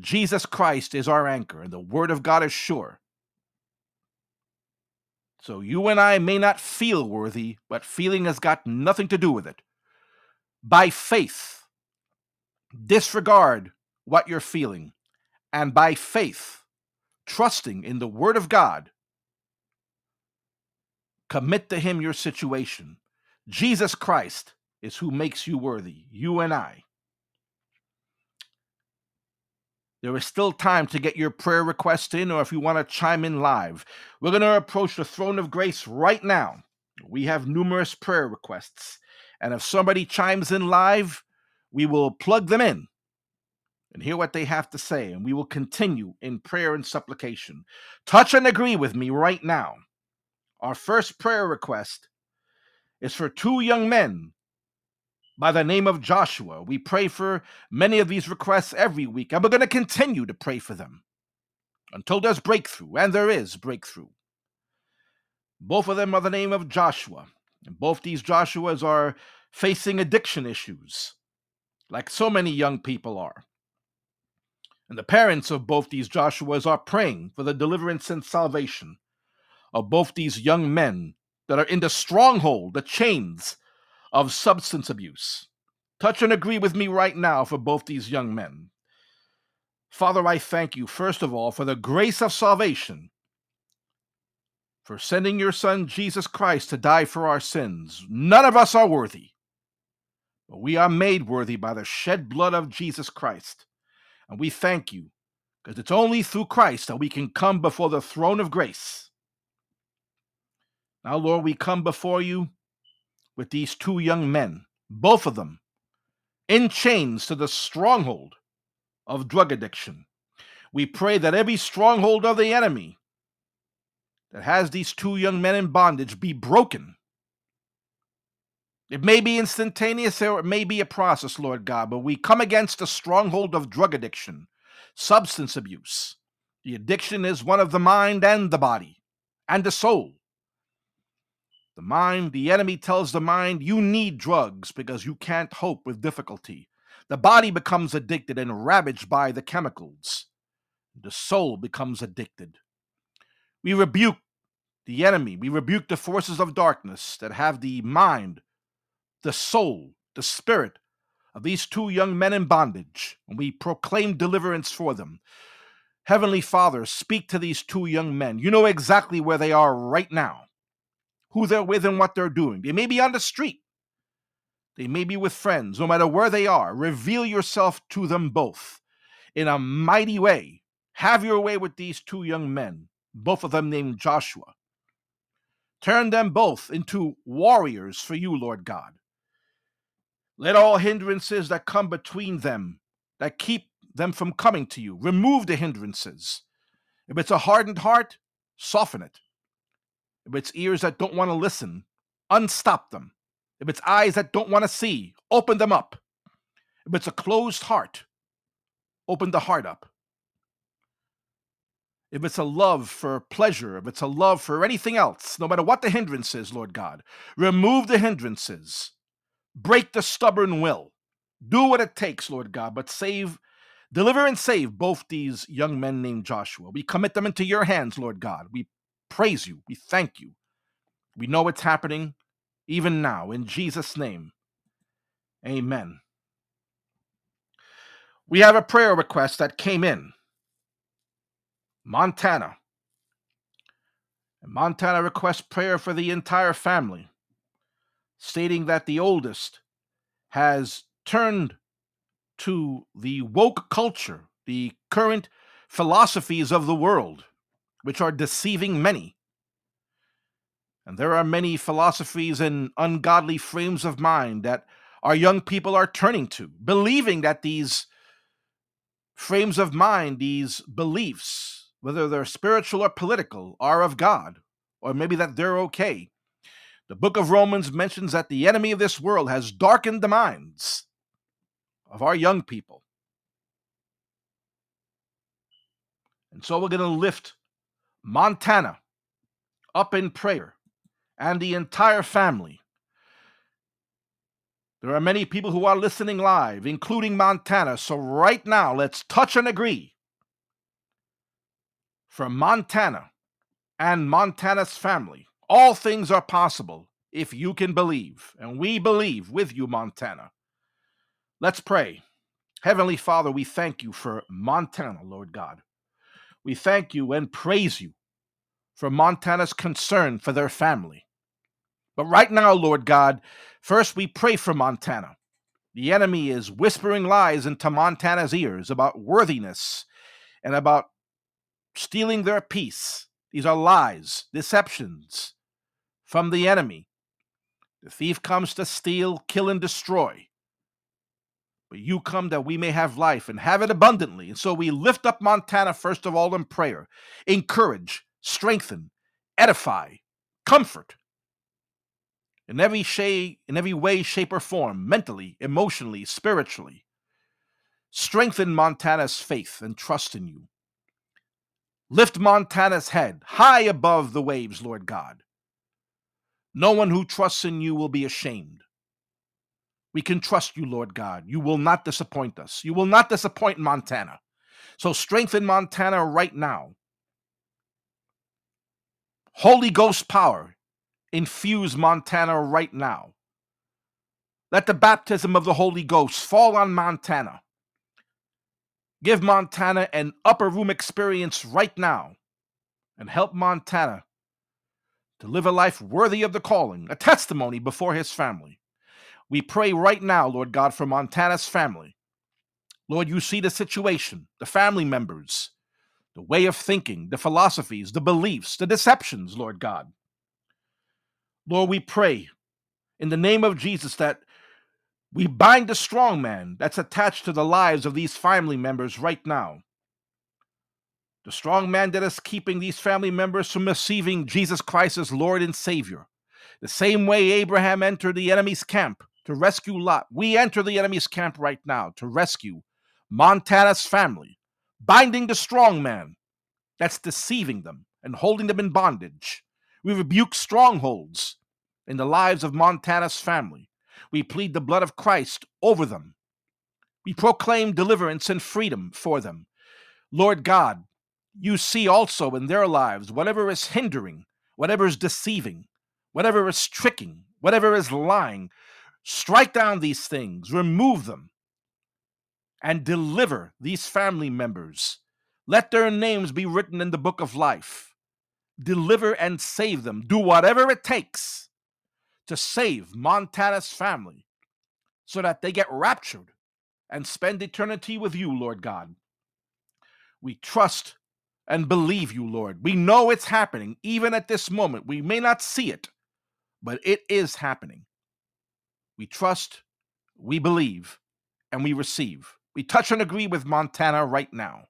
Jesus Christ is our anchor, and the Word of God is sure. So you and I may not feel worthy, but feeling has got nothing to do with it. By faith, disregard what you're feeling, and by faith, trusting in the Word of God, commit to Him your situation. Jesus Christ is who makes you worthy, you and I. There is still time to get your prayer request in, or if you want to chime in live. We're going to approach the throne of grace right now. We have numerous prayer requests. And if somebody chimes in live, we will plug them in and hear what they have to say. And we will continue in prayer and supplication. Touch and agree with me right now. Our first prayer request is for two young men by the name of Joshua. We pray for many of these requests every week, and we're going to continue to pray for them until there's breakthrough, and there is breakthrough. Both of them are the name of Joshua, and both these Joshuas are facing addiction issues, like so many young people are. And the parents of both these Joshuas are praying for the deliverance and salvation of both these young men that are in the stronghold, the chains of substance abuse. Touch and agree with me right now for both these young men. Father, I thank you, first of all, for the grace of salvation, for sending your Son, Jesus Christ, to die for our sins. None of us are worthy, but we are made worthy by the shed blood of Jesus Christ. And we thank you, because it's only through Christ that we can come before the throne of grace. Now, Lord, we come before you with these two young men, both of them in chains to the stronghold of drug addiction. We pray that every stronghold of the enemy that has these two young men in bondage be broken. It may be instantaneous or it may be a process, Lord God, but we come against the stronghold of drug addiction, substance abuse. The addiction is one of the mind and the body and the soul. The mind, the enemy tells the mind, you need drugs because you can't hope with difficulty. The body becomes addicted and ravaged by the chemicals. The soul becomes addicted. We rebuke the enemy. We rebuke the forces of darkness that have the mind, the soul, the spirit of these two young men in bondage, and we proclaim deliverance for them. Heavenly Father, speak to these two young men. You know exactly where they are right now who they're with and what they're doing. They may be on the street, they may be with friends, no matter where they are. Reveal yourself to them both in a mighty way. Have your way with these two young men, both of them named Joshua. Turn them both into warriors for you, Lord God. Let all hindrances that come between them, that keep them from coming to you, remove the hindrances. If it's a hardened heart, soften it. If it's ears that don't want to listen, unstop them. If it's eyes that don't want to see, open them up. If it's a closed heart, open the heart up. If it's a love for pleasure, if it's a love for anything else, no matter what the hindrance is, Lord God, remove the hindrances. Break the stubborn will. Do what it takes, Lord God, but save, deliver and save both these young men named Joshua. We commit them into your hands, Lord God. We praise you. We thank you. We know it's happening even now. In Jesus' name, amen. We have a prayer request that came in. Montana. Montana requests prayer for the entire family, stating that the oldest has turned to the woke culture, the current philosophies of the world, which are deceiving many. And there are many philosophies and ungodly frames of mind that our young people are turning to, believing that these frames of mind, these beliefs, whether they're spiritual or political, are of God, or maybe that they're okay. The book of Romans mentions that the enemy of this world has darkened the minds of our young people. And so we're going to lift Montana up in prayer and the entire family. There are many people who are listening live, including Montana. So, right now, let's touch and agree for Montana and Montana's family. All things are possible if you can believe, and we believe with you, Montana. Let's pray. Heavenly Father, we thank you for Montana, Lord God. We thank you and praise you for Montana's concern for their family. But right now, Lord God, first we pray for Montana. The enemy is whispering lies into Montana's ears about worthiness and about stealing their peace. These are lies, deceptions from the enemy. The thief comes to steal, kill, and destroy. But you come that we may have life and have it abundantly. And so we lift up Montana first of all in prayer, encourage, strengthen, edify, comfort in every shay, in every way, shape, or form, mentally, emotionally, spiritually. Strengthen Montana's faith and trust in you. Lift Montana's head high above the waves, Lord God. No one who trusts in you will be ashamed. We can trust you, Lord God. You will not disappoint us. You will not disappoint Montana. So strengthen Montana right now. Holy Ghost power, infuse Montana right now. Let the baptism of the Holy Ghost fall on Montana. Give Montana an upper room experience right now and help Montana to live a life worthy of the calling, a testimony before his family. We pray right now, Lord God, for Montana's family. Lord, you see the situation, the family members, the way of thinking, the philosophies, the beliefs, the deceptions, Lord God. Lord, we pray in the name of Jesus that we bind the strong man that's attached to the lives of these family members right now. The strong man that is keeping these family members from receiving Jesus Christ as Lord and Savior. The same way Abraham entered the enemy's camp to rescue Lot, we enter the enemy's camp right now to rescue Montana's family, binding the strong man that's deceiving them and holding them in bondage. We rebuke strongholds in the lives of Montana's family. We plead the blood of Christ over them. We proclaim deliverance and freedom for them. Lord God, you see also in their lives whatever is hindering, whatever is deceiving, whatever is tricking, whatever is lying. Strike down these things, remove them, and deliver these family members. Let their names be written in the book of life. Deliver and save them. Do whatever it takes to save Montana's family so that they get raptured and spend eternity with you, Lord God. We trust and believe you, Lord. We know it's happening even at this moment. We may not see it, but it is happening. We trust, we believe, and we receive. We touch and agree with Montana right now.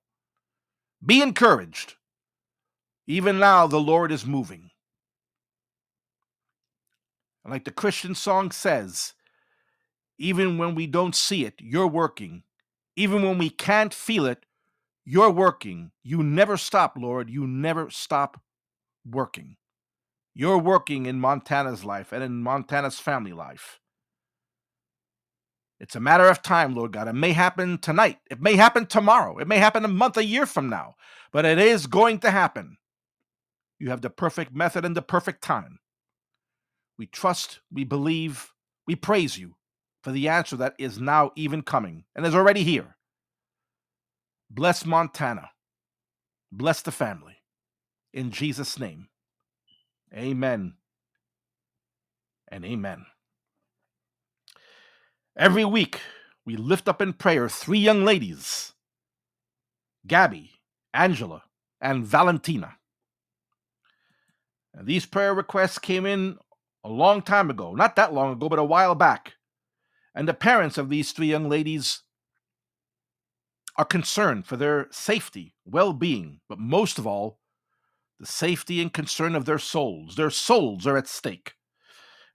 Be encouraged. Even now, the Lord is moving. And like the Christian song says, even when we don't see it, you're working. Even when we can't feel it, you're working. You never stop, Lord. You never stop working. You're working in Montana's life and in Montana's family life. It's a matter of time, Lord God. It may happen tonight. It may happen tomorrow. It may happen a month, a year from now, but it is going to happen. You have the perfect method and the perfect time. We trust, we believe, we praise you for the answer that is now even coming and is already here. Bless Montana. Bless the family. In Jesus' name, Amen and amen. Every week, we lift up in prayer three young ladies Gabby, Angela, and Valentina. And these prayer requests came in a long time ago, not that long ago, but a while back. And the parents of these three young ladies are concerned for their safety, well being, but most of all, the safety and concern of their souls. Their souls are at stake.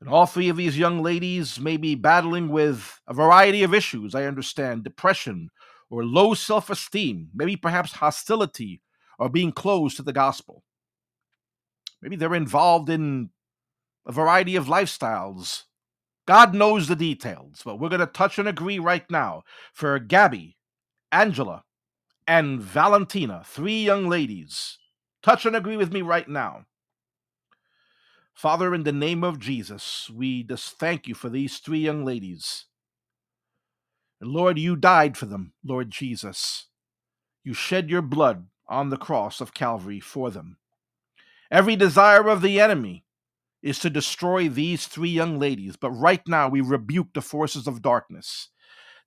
And all three of these young ladies may be battling with a variety of issues, I understand depression or low self esteem, maybe perhaps hostility or being closed to the gospel. Maybe they're involved in a variety of lifestyles. God knows the details, but we're going to touch and agree right now for Gabby, Angela, and Valentina, three young ladies. Touch and agree with me right now. Father, in the name of Jesus, we just thank you for these three young ladies. And Lord, you died for them, Lord Jesus. You shed your blood on the cross of Calvary for them. Every desire of the enemy is to destroy these three young ladies, but right now we rebuke the forces of darkness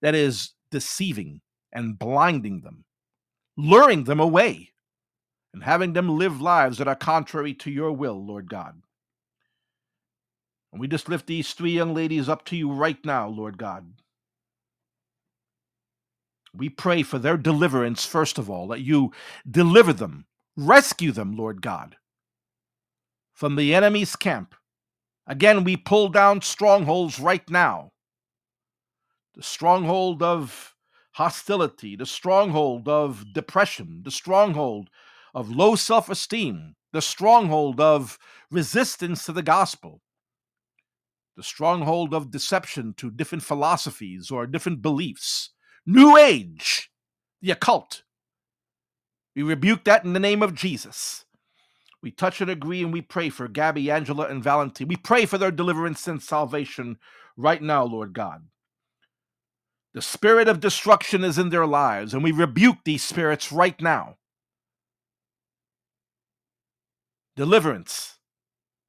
that is deceiving and blinding them, luring them away, and having them live lives that are contrary to your will, Lord God. And we just lift these three young ladies up to you right now, Lord God. We pray for their deliverance, first of all, that you deliver them, rescue them, Lord God, from the enemy's camp. Again, we pull down strongholds right now the stronghold of hostility, the stronghold of depression, the stronghold of low self esteem, the stronghold of resistance to the gospel, the stronghold of deception to different philosophies or different beliefs, New Age, the occult. We rebuke that in the name of Jesus. We touch and agree and we pray for Gabby, Angela, and Valentin. We pray for their deliverance and salvation right now, Lord God. The spirit of destruction is in their lives, and we rebuke these spirits right now. Deliverance,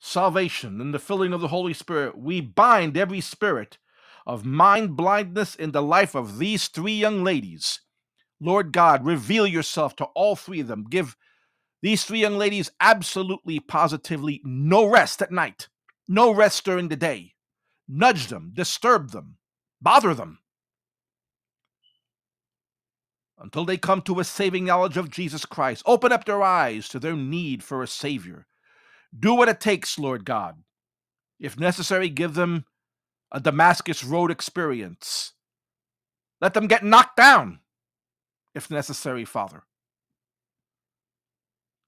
salvation, and the filling of the Holy Spirit. We bind every spirit of mind blindness in the life of these three young ladies. Lord God, reveal yourself to all three of them. Give these three young ladies absolutely, positively no rest at night, no rest during the day. Nudge them, disturb them, bother them until they come to a saving knowledge of Jesus Christ. Open up their eyes to their need for a Savior. Do what it takes, Lord God. If necessary, give them a Damascus Road experience. Let them get knocked down, if necessary, Father.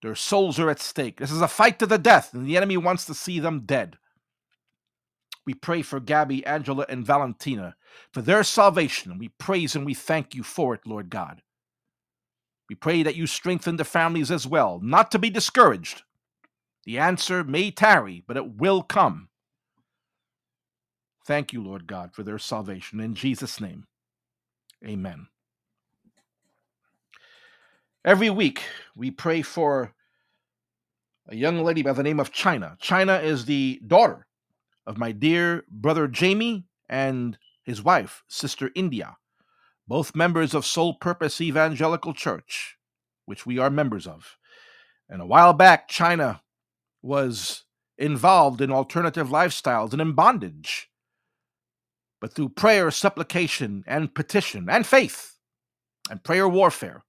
Their souls are at stake. This is a fight to the death, and the enemy wants to see them dead. We pray for Gabby, Angela, and Valentina for their salvation. We praise and we thank you for it, Lord God. We pray that you strengthen the families as well, not to be discouraged. The answer may tarry, but it will come. Thank you, Lord God, for their salvation. In Jesus' name, amen. Every week, we pray for a young lady by the name of China. China is the daughter of my dear brother Jamie and his wife, Sister India, both members of Soul Purpose Evangelical Church, which we are members of. And a while back, China was involved in alternative lifestyles and in bondage. But through prayer, supplication, and petition, and faith, and prayer warfare,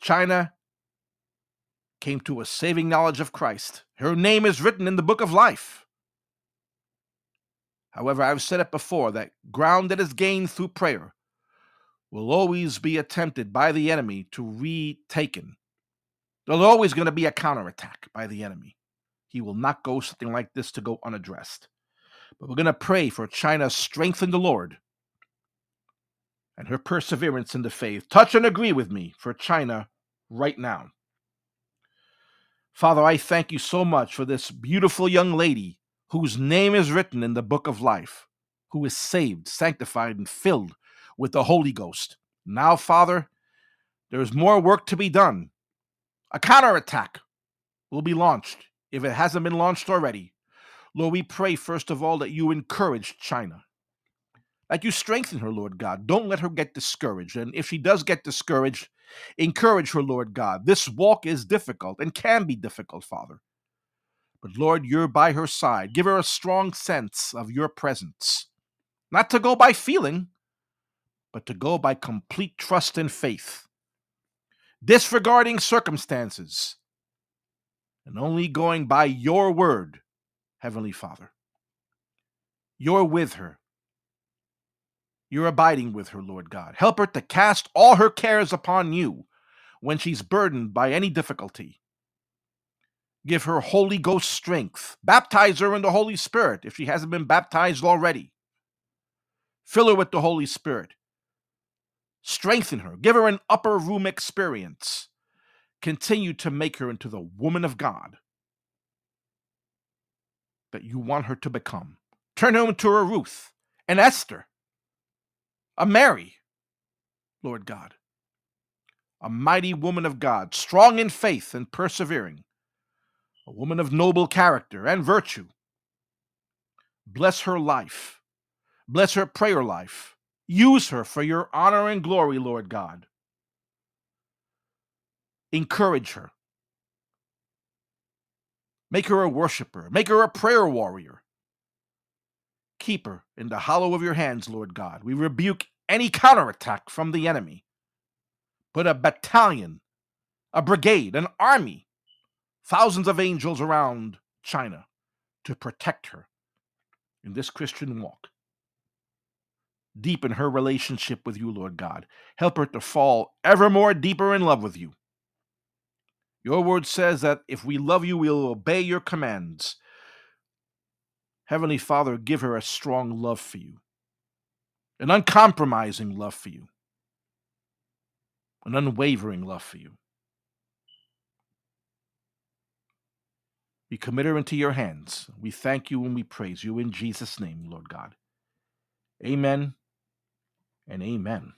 China came to a saving knowledge of Christ. Her name is written in the book of life. However, I've said it before that ground that is gained through prayer will always be attempted by the enemy to retaken. There's always going to be a counterattack by the enemy. He will not go something like this to go unaddressed. But we're going to pray for China's strength in the Lord and her perseverance in the faith. Touch and agree with me for China right now. Father, I thank you so much for this beautiful young lady whose name is written in the book of life, who is saved, sanctified, and filled with the Holy Ghost. Now, Father, there's more work to be done. A counterattack will be launched if it hasn't been launched already. Lord, we pray first of all that you encourage China, that you strengthen her, Lord God. Don't let her get discouraged. And if she does get discouraged, encourage her, Lord God. This walk is difficult and can be difficult, Father. But Lord, you're by her side. Give her a strong sense of your presence, not to go by feeling, but to go by complete trust and faith, disregarding circumstances, and only going by your word, Heavenly Father. You're with her. You're abiding with her, Lord God. Help her to cast all her cares upon you when she's burdened by any difficulty. Give her Holy Ghost strength. Baptize her in the Holy Spirit if she hasn't been baptized already. Fill her with the Holy Spirit. Strengthen her. Give her an upper room experience. Continue to make her into the woman of God that you want her to become. Turn her into a Ruth, an Esther, a Mary, Lord God. A mighty woman of God, strong in faith and persevering a woman of noble character and virtue. Bless her life. Bless her prayer life. Use her for your honor and glory, Lord God. Encourage her. Make her a worshiper. Make her a prayer warrior. Keep her in the hollow of your hands, Lord God. We rebuke any counterattack from the enemy. Put a battalion, a brigade, an army thousands of angels around China to protect her in this Christian walk. Deepen her relationship with you, Lord God. Help her to fall ever more deeper in love with you. Your word says that if we love you, we'll obey your commands. Heavenly Father, give her a strong love for you, an uncompromising love for you, an unwavering love for you. We commit her into your hands. We thank you and we praise you in Jesus' name, Lord God. Amen and amen.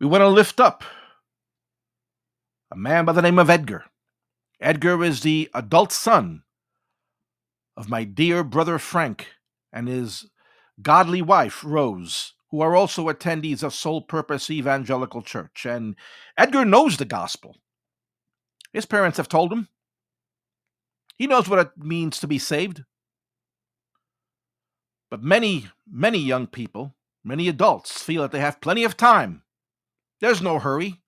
We want to lift up a man by the name of Edgar. Edgar is the adult son of my dear brother Frank and his godly wife Rose, who are also attendees of Soul Purpose Evangelical Church. And Edgar knows the gospel. His parents have told him. He knows what it means to be saved. But many, many young people, many adults, feel that they have plenty of time. There's no hurry.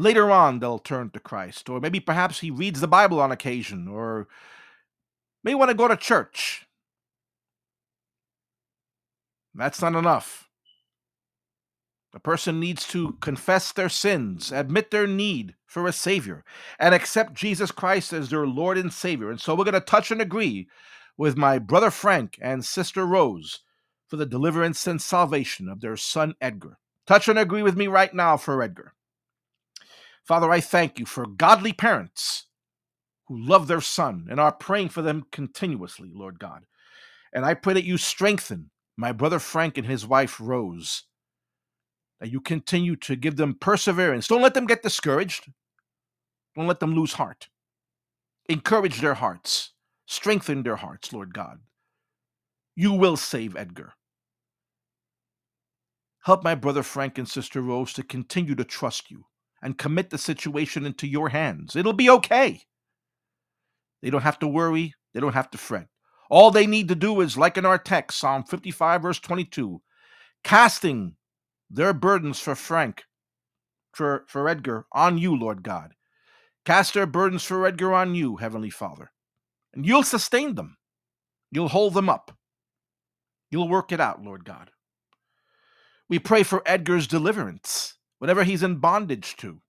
Later on, they'll turn to Christ, or maybe perhaps he reads the Bible on occasion, or may want to go to church. That's not enough. A person needs to confess their sins, admit their need for a Savior, and accept Jesus Christ as their Lord and Savior. And so we're going to touch and agree with my brother Frank and sister Rose for the deliverance and salvation of their son Edgar. Touch and agree with me right now for Edgar. Father, I thank you for godly parents who love their son and are praying for them continuously, Lord God. And I pray that you strengthen my brother Frank and his wife Rose that you continue to give them perseverance. Don't let them get discouraged. Don't let them lose heart. Encourage their hearts, strengthen their hearts, Lord God. You will save Edgar. Help my brother Frank and sister Rose to continue to trust you and commit the situation into your hands. It'll be okay. They don't have to worry, they don't have to fret. All they need to do is, like in our text, Psalm 55, verse 22, casting their burdens for Frank, for, for Edgar, on you, Lord God. Cast their burdens for Edgar on you, Heavenly Father. And you'll sustain them. You'll hold them up. You'll work it out, Lord God. We pray for Edgar's deliverance, whatever he's in bondage to.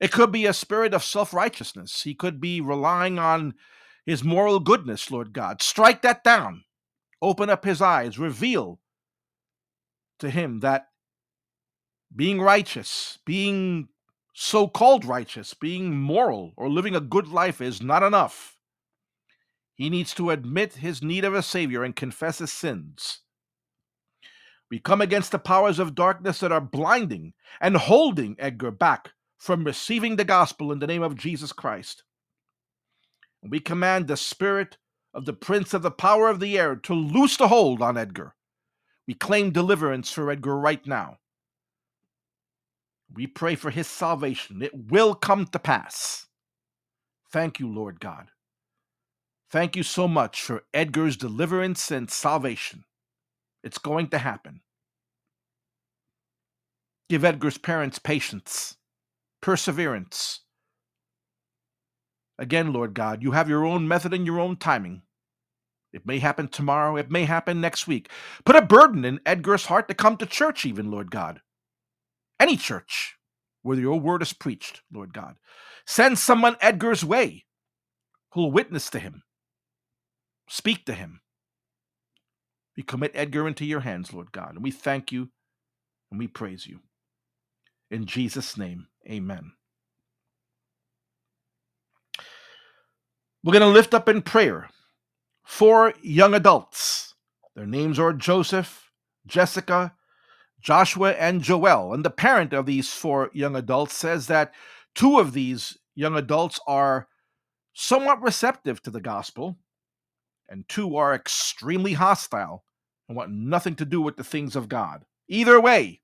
It could be a spirit of self righteousness. He could be relying on his moral goodness, Lord God. Strike that down. Open up his eyes. Reveal to him that being righteous, being so called righteous, being moral, or living a good life is not enough. He needs to admit his need of a Savior and confess his sins. We come against the powers of darkness that are blinding and holding Edgar back from receiving the gospel in the name of Jesus Christ. We command the spirit of the prince of the power of the air to loose the hold on Edgar. We claim deliverance for Edgar right now. We pray for his salvation. It will come to pass. Thank you, Lord God. Thank you so much for Edgar's deliverance and salvation. It's going to happen. Give Edgar's parents patience, perseverance. Again, Lord God, you have your own method and your own timing. It may happen tomorrow, it may happen next week. Put a burden in Edgar's heart to come to church, even, Lord God. Any church where your word is preached, Lord God. Send someone Edgar's way who'll witness to him, speak to him. We commit Edgar into your hands, Lord God, and we thank you and we praise you. In Jesus' name, amen. We're going to lift up in prayer four young adults. Their names are Joseph, Jessica, Joshua, and Joel. And the parent of these four young adults says that two of these young adults are somewhat receptive to the gospel, and two are extremely hostile and want nothing to do with the things of God. Either way,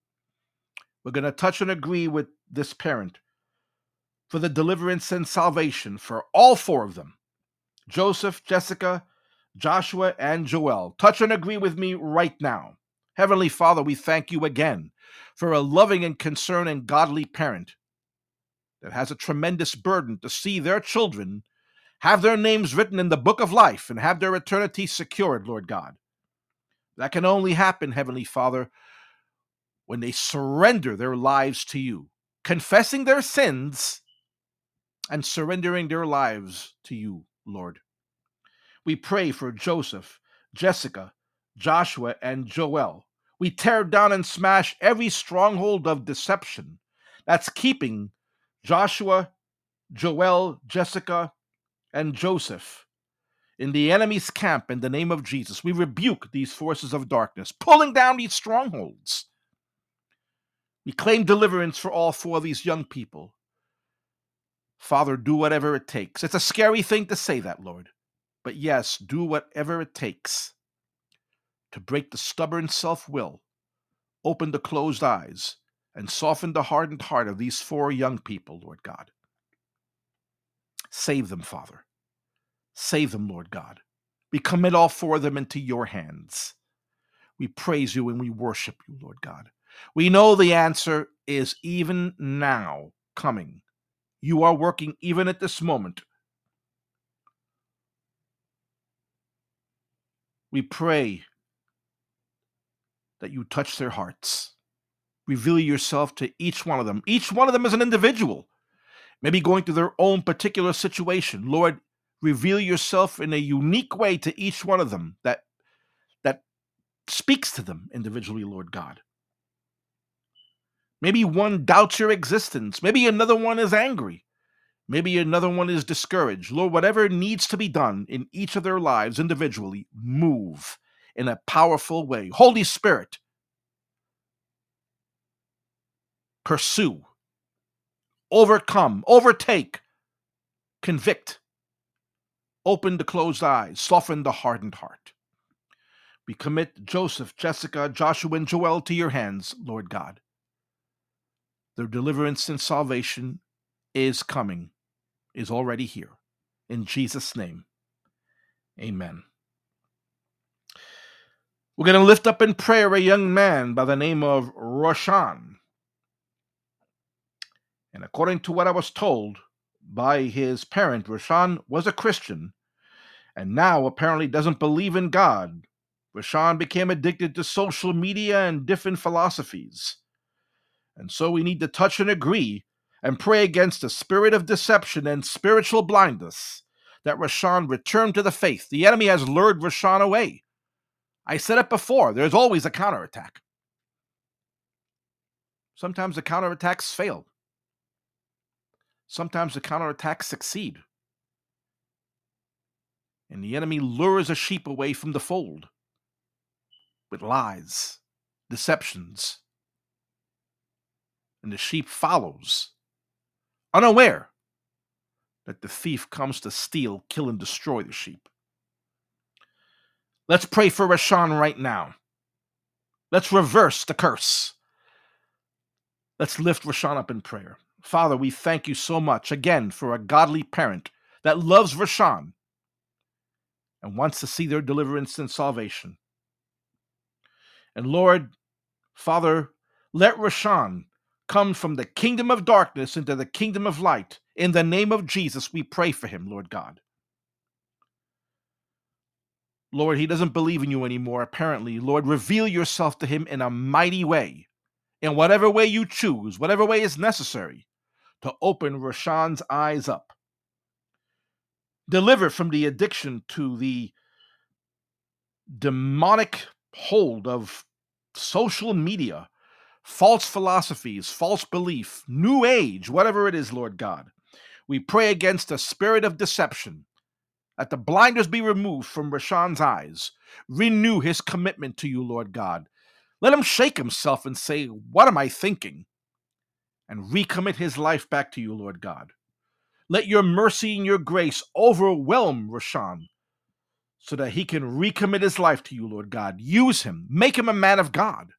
we're going to touch and agree with this parent for the deliverance and salvation for all four of them Joseph, Jessica, Joshua, and Joel. Touch and agree with me right now. Heavenly Father, we thank you again for a loving and concerned and godly parent that has a tremendous burden to see their children have their names written in the book of life and have their eternity secured, Lord God. That can only happen, Heavenly Father, when they surrender their lives to you, confessing their sins and surrendering their lives to you, Lord. We pray for Joseph, Jessica, Joshua, and Joel. We tear down and smash every stronghold of deception that's keeping Joshua, Joel, Jessica, and Joseph in the enemy's camp in the name of Jesus. We rebuke these forces of darkness, pulling down these strongholds. We claim deliverance for all four of these young people. Father, do whatever it takes. It's a scary thing to say that, Lord. But yes, do whatever it takes to break the stubborn self will, open the closed eyes, and soften the hardened heart of these four young people, Lord God. Save them, Father. Save them, Lord God. We commit all four of them into your hands. We praise you and we worship you, Lord God. We know the answer is even now coming. You are working even at this moment. We pray that you touch their hearts. Reveal yourself to each one of them. Each one of them is an individual, maybe going through their own particular situation. Lord, reveal yourself in a unique way to each one of them that that speaks to them individually, Lord God. Maybe one doubts your existence. Maybe another one is angry. Maybe another one is discouraged. Lord, whatever needs to be done in each of their lives individually, move in a powerful way. Holy Spirit, pursue, overcome, overtake, convict, open the closed eyes, soften the hardened heart. We commit Joseph, Jessica, Joshua, and Joel to your hands, Lord God. Their deliverance and salvation is coming, is already here. In Jesus' name, amen. We're going to lift up in prayer a young man by the name of Roshan. And according to what I was told by his parent, Roshan was a Christian and now apparently doesn't believe in God. Roshan became addicted to social media and different philosophies. And so we need to touch and agree and pray against the spirit of deception and spiritual blindness that Rashan return to the faith. The enemy has lured Rashan away. I said it before, there's always a counterattack. Sometimes the counterattacks fail. Sometimes the counterattacks succeed. And the enemy lures a sheep away from the fold with lies, deceptions, and the sheep follows unaware that the thief comes to steal, kill, and destroy the sheep. Let's pray for Rashawn right now. Let's reverse the curse. Let's lift Rashawn up in prayer. Father, we thank you so much again for a godly parent that loves Rashawn and wants to see their deliverance and salvation. And Lord, Father, let Rashawn come from the kingdom of darkness into the kingdom of light. In the name of Jesus, we pray for him, Lord God. Lord, he doesn't believe in you anymore, apparently. Lord, reveal yourself to him in a mighty way, in whatever way you choose, whatever way is necessary, to open Rashawn's eyes up. Deliver from the addiction to the demonic hold of social media, false philosophies, false belief, new age, whatever it is, Lord God. We pray against a spirit of deception that the blinders be removed from Rashawn's eyes. Renew his commitment to you, Lord God. Let him shake himself and say, What am I thinking? And recommit his life back to you, Lord God. Let your mercy and your grace overwhelm Rashawn so that he can recommit his life to you, Lord God. Use him, make him a man of God.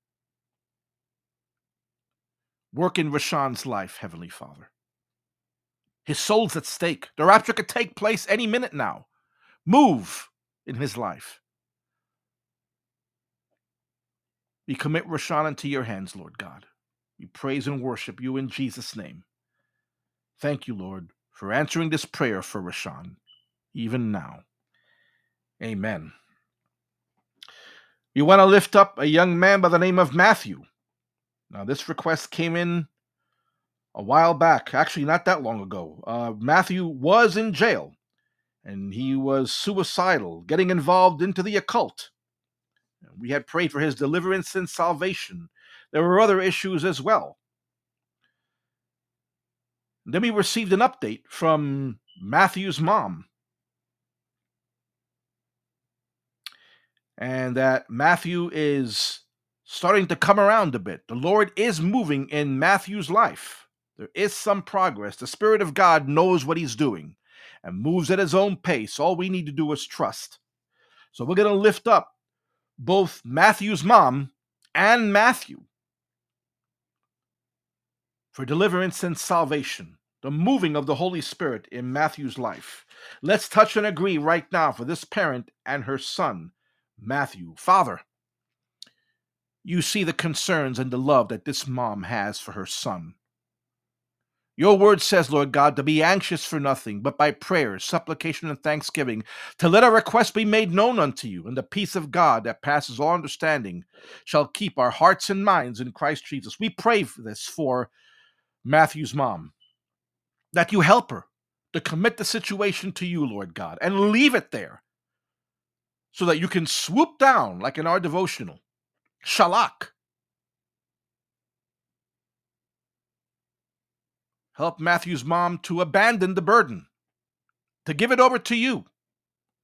Work in Rashawn's life, Heavenly Father. His soul's at stake. The rapture could take place any minute now. Move in his life. We commit Rashawn into your hands, Lord God. We praise and worship you in Jesus' name. Thank you, Lord, for answering this prayer for Rashawn, even now. Amen. We want to lift up a young man by the name of Matthew. Now, this request came in a while back, actually, not that long ago. Uh, Matthew was in jail and he was suicidal, getting involved into the occult. We had prayed for his deliverance and salvation. There were other issues as well. Then we received an update from Matthew's mom. And that Matthew is starting to come around a bit. The Lord is moving in Matthew's life. There is some progress. The Spirit of God knows what He's doing and moves at His own pace. All we need to do is trust. So we're going to lift up both Matthew's mom and Matthew for deliverance and salvation, the moving of the Holy Spirit in Matthew's life. Let's touch and agree right now for this parent and her son, Matthew. Father, you see the concerns and the love that this mom has for her son. Your word says, Lord God, to be anxious for nothing, but by prayer, supplication, and thanksgiving, to let our requests be made known unto you, and the peace of God that passes all understanding shall keep our hearts and minds in Christ Jesus. We pray for this for Matthew's mom, that you help her to commit the situation to you, Lord God, and leave it there so that you can swoop down like in our devotional. Shalak. Help Matthew's mom to abandon the burden, to give it over to you.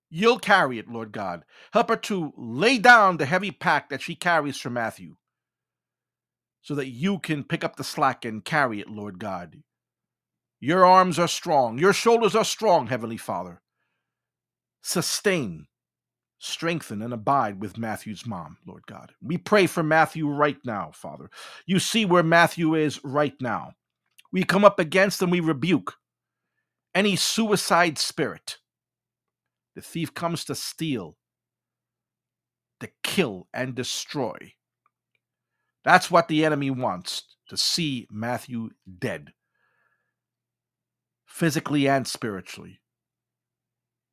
You'll carry it, Lord God. Help her to lay down the heavy pack that she carries for Matthew so that you can pick up the slack and carry it, Lord God. Your arms are strong, your shoulders are strong, Heavenly Father. Sustain strengthen and abide with Matthew's mom, Lord God. We pray for Matthew right now, Father. You see where Matthew is right now. We come up against and we rebuke any suicide spirit. The thief comes to steal, to kill, and destroy. That's what the enemy wants to see Matthew dead, physically and spiritually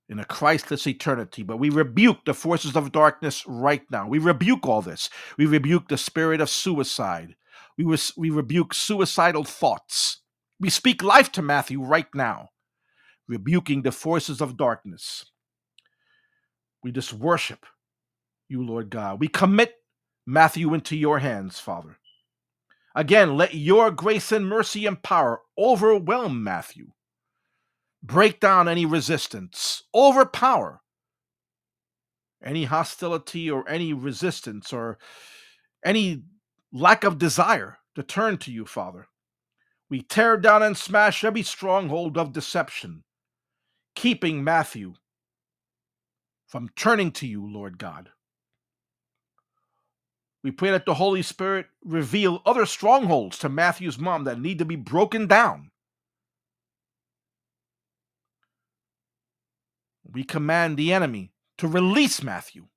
in a Christless eternity. But we rebuke the forces of darkness right now. We rebuke all this. We rebuke the spirit of suicide. We, we rebuke suicidal thoughts. We speak life to Matthew right now, rebuking the forces of darkness. We just worship you, Lord God. We commit Matthew into your hands, Father. Again, let your grace and mercy and power overwhelm Matthew break down any resistance, overpower any hostility or any resistance or any lack of desire to turn to you, Father. We tear down and smash every stronghold of deception, keeping Matthew from turning to you, Lord God. We pray that the Holy Spirit reveal other strongholds to Matthew's mom that need to be broken down. We command the enemy to release Matthew.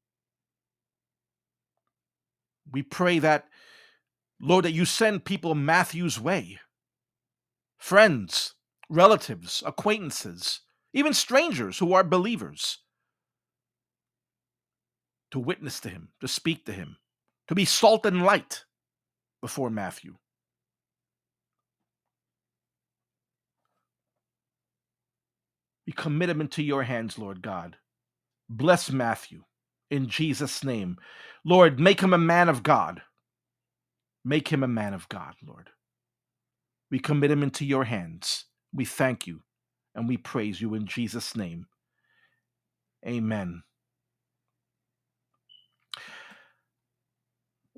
We pray that, Lord, that you send people Matthew's way friends, relatives, acquaintances, even strangers who are believers to witness to him, to speak to him, to be salt and light before Matthew. We commit him into your hands, Lord God. Bless Matthew in Jesus' name. Lord, make him a man of God. Make him a man of God, Lord. We commit him into your hands. We thank you and we praise you in Jesus' name. Amen.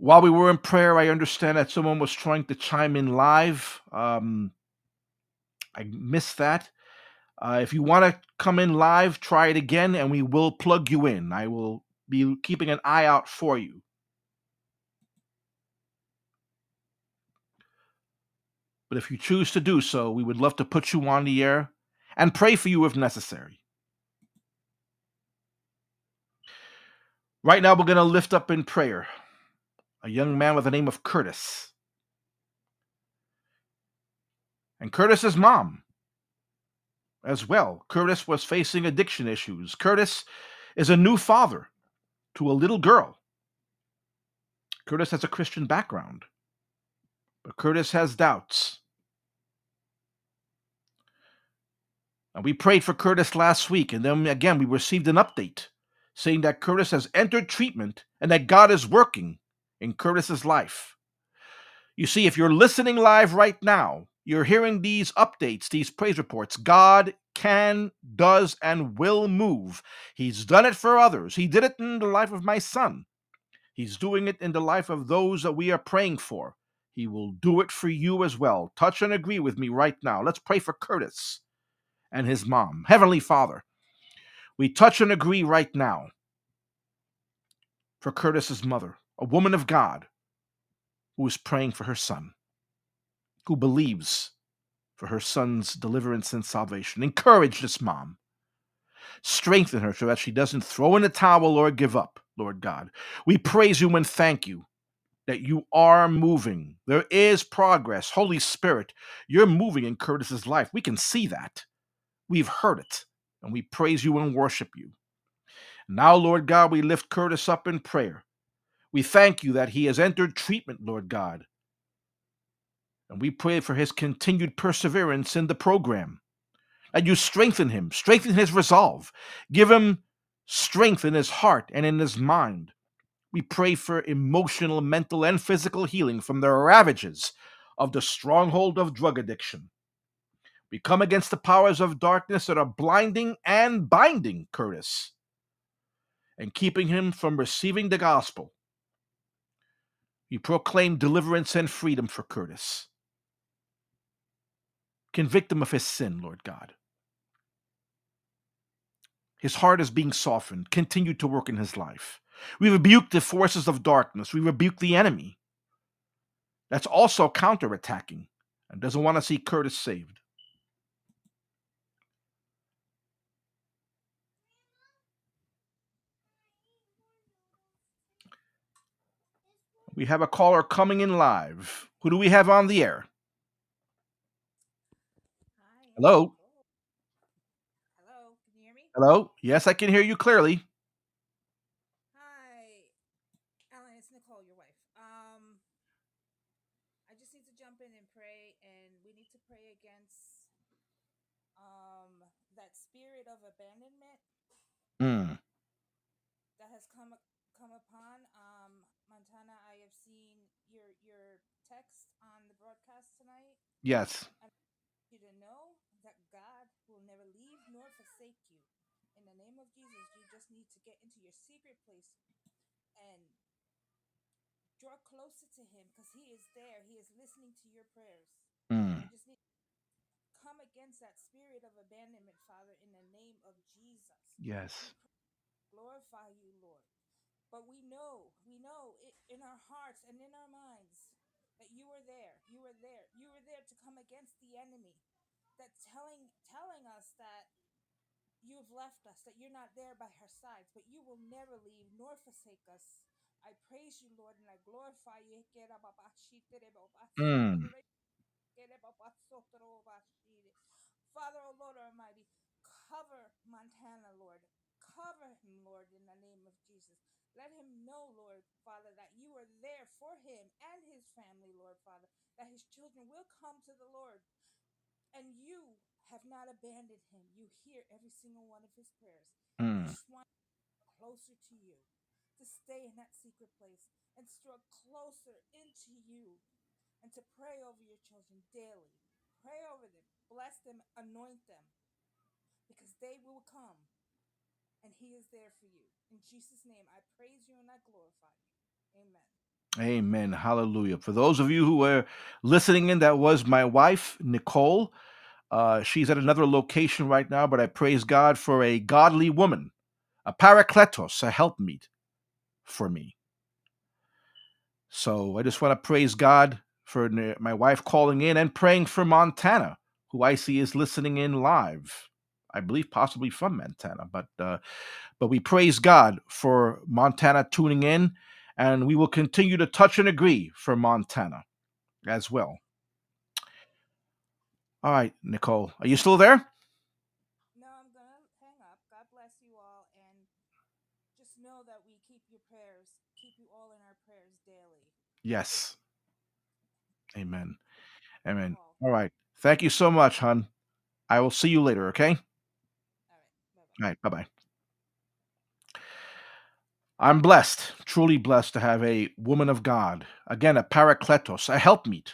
While we were in prayer, I understand that someone was trying to chime in live. Um, I missed that. Uh, if you want to come in live, try it again and we will plug you in. I will be keeping an eye out for you. But if you choose to do so, we would love to put you on the air and pray for you if necessary. Right now, we're going to lift up in prayer a young man with the name of Curtis. And Curtis's mom as well. Curtis was facing addiction issues. Curtis is a new father to a little girl. Curtis has a Christian background, but Curtis has doubts. And we prayed for Curtis last week, and then again we received an update saying that Curtis has entered treatment and that God is working in Curtis's life. You see, if you're listening live right now, you're hearing these updates, these praise reports. God can, does, and will move. He's done it for others. He did it in the life of my son. He's doing it in the life of those that we are praying for. He will do it for you as well. Touch and agree with me right now. Let's pray for Curtis and his mom. Heavenly Father, we touch and agree right now for Curtis's mother, a woman of God who is praying for her son, who believes for her son's deliverance and salvation. Encourage this mom. Strengthen her so that she doesn't throw in the towel or give up, Lord God. We praise you and thank you that you are moving. There is progress. Holy Spirit, you're moving in Curtis's life. We can see that. We've heard it, and we praise you and worship you. Now, Lord God, we lift Curtis up in prayer. We thank you that he has entered treatment, Lord God. And we pray for his continued perseverance in the program. That you strengthen him, strengthen his resolve, give him strength in his heart and in his mind. We pray for emotional, mental, and physical healing from the ravages of the stronghold of drug addiction. We come against the powers of darkness that are blinding and binding Curtis and keeping him from receiving the gospel. We proclaim deliverance and freedom for Curtis. Convict him of his sin, Lord God. His heart is being softened. Continue to work in his life. We rebuke the forces of darkness. We rebuke the enemy. That's also counterattacking and doesn't want to see Curtis saved. We have a caller coming in live. Who do we have on the air? Hi. Hello? Hello. Can you hear me? Hello? Yes, I can hear you clearly. Hi. Alan, it's Nicole, your wife. Um, I just need to jump in and pray, and we need to pray against um that spirit of abandonment Mm, that has come come upon um Montana. I have seen your your text on the broadcast tonight. Yes. I want you to know that God will never leave nor forsake you. In the name of Jesus, you just need to get into your secret place and draw closer to Him because He is there. He is listening to your prayers. Mm, I just come against that spirit of abandonment, Father, in the name of Jesus. Yes. glorify you, Lord. But we know, we know it, in our hearts and in our minds that you were there. You were there. You were there to come against the enemy. That telling telling us that you have left us, that you're not there by our sides, but you will never leave nor forsake us. I praise you, Lord, and I glorify you. Mm. Father, O Lord Almighty, cover Montana, Lord. Cover him, Lord, in the name of Jesus. Let him know, Lord, Father, that you are there for him and his family, Lord, Father, that his children will come to the Lord. And you have not abandoned him. You hear every single one of his prayers. Mm. just want closer to you, to stay in that secret place and draw closer into you and to pray over your children daily. Pray over them, bless them, anoint them because they will come and he is there for you. In Jesus' name, I praise you and I glorify you. Amen. Amen. Hallelujah. For those of you who were listening in, that was my wife, Nicole. Uh, she's at another location right now, but I praise God for a godly woman, a parakletos, a helpmeet for me. So I just want to praise God for my wife calling in and praying for Montana, who I see is listening in live. I believe possibly from Montana, but uh, but we praise God for Montana tuning in, and we will continue to touch and agree for Montana as well. All right, Nicole, are you still there? No, I'm going to hang up. God bless you all. And just know that we keep your prayers, keep you all in our prayers daily. Yes. Amen. Amen. all. All right. Thank you so much, hon. I will see you later, okay? All right. Bye bye. All right. Bye bye. I'm blessed, truly blessed to have a woman of God, again, a parakletos, a helpmeet,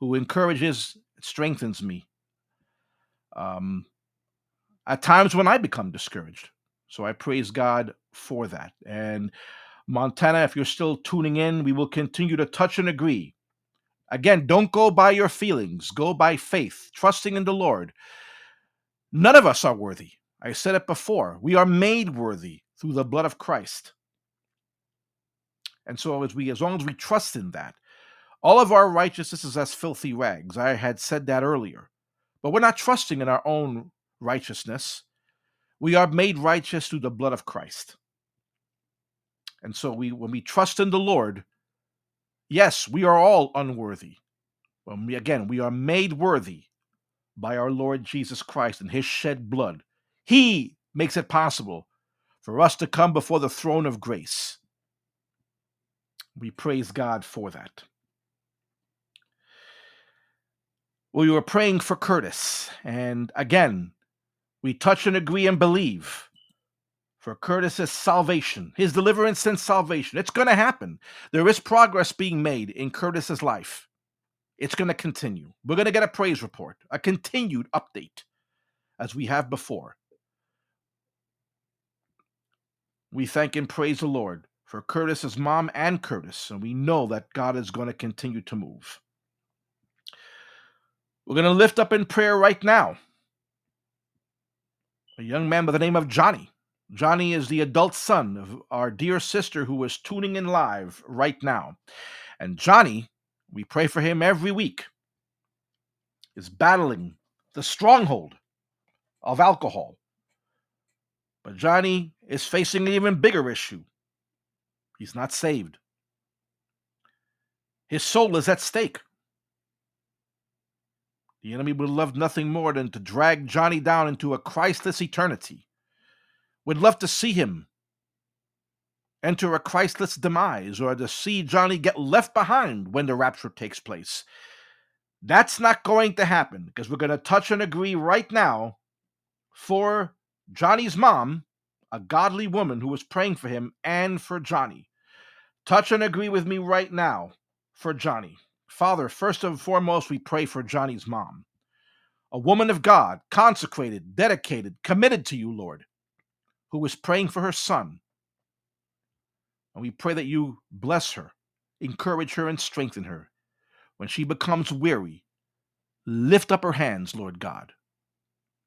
who encourages, strengthens me. Um, at times when I become discouraged. So I praise God for that. And Montana, if you're still tuning in, we will continue to touch and agree. Again, don't go by your feelings, go by faith, trusting in the Lord. None of us are worthy. I said it before. We are made worthy through the blood of Christ. And so as we as long as we trust in that, all of our righteousness is as filthy rags. I had said that earlier. But we're not trusting in our own righteousness. We are made righteous through the blood of Christ. And so we when we trust in the Lord, yes, we are all unworthy. When we again, we are made worthy by our Lord Jesus Christ and his shed blood. He makes it possible for us to come before the throne of grace. We praise God for that. We were praying for Curtis, and again, we touch and agree and believe for Curtis's salvation, his deliverance and salvation. It's going to happen. There is progress being made in Curtis's life. It's going to continue. We're going to get a praise report, a continued update as we have before. We thank and praise the Lord for Curtis's mom and Curtis, and we know that God is going to continue to move. We're going to lift up in prayer right now a young man by the name of Johnny. Johnny is the adult son of our dear sister who is tuning in live right now. And Johnny, we pray for him every week, is battling the stronghold of alcohol. But Johnny is facing an even bigger issue. He's not saved. His soul is at stake. The enemy would love nothing more than to drag Johnny down into a Christless eternity. Would love to see him enter a Christless demise or to see Johnny get left behind when the rapture takes place. That's not going to happen because we're going to touch and agree right now for Johnny's mom, a godly woman who was praying for him, and for Johnny. Touch and agree with me right now for Johnny. Father, first and foremost, we pray for Johnny's mom, a woman of God, consecrated, dedicated, committed to you, Lord, who is praying for her son. And we pray that you bless her, encourage her, and strengthen her. When she becomes weary, lift up her hands, Lord God,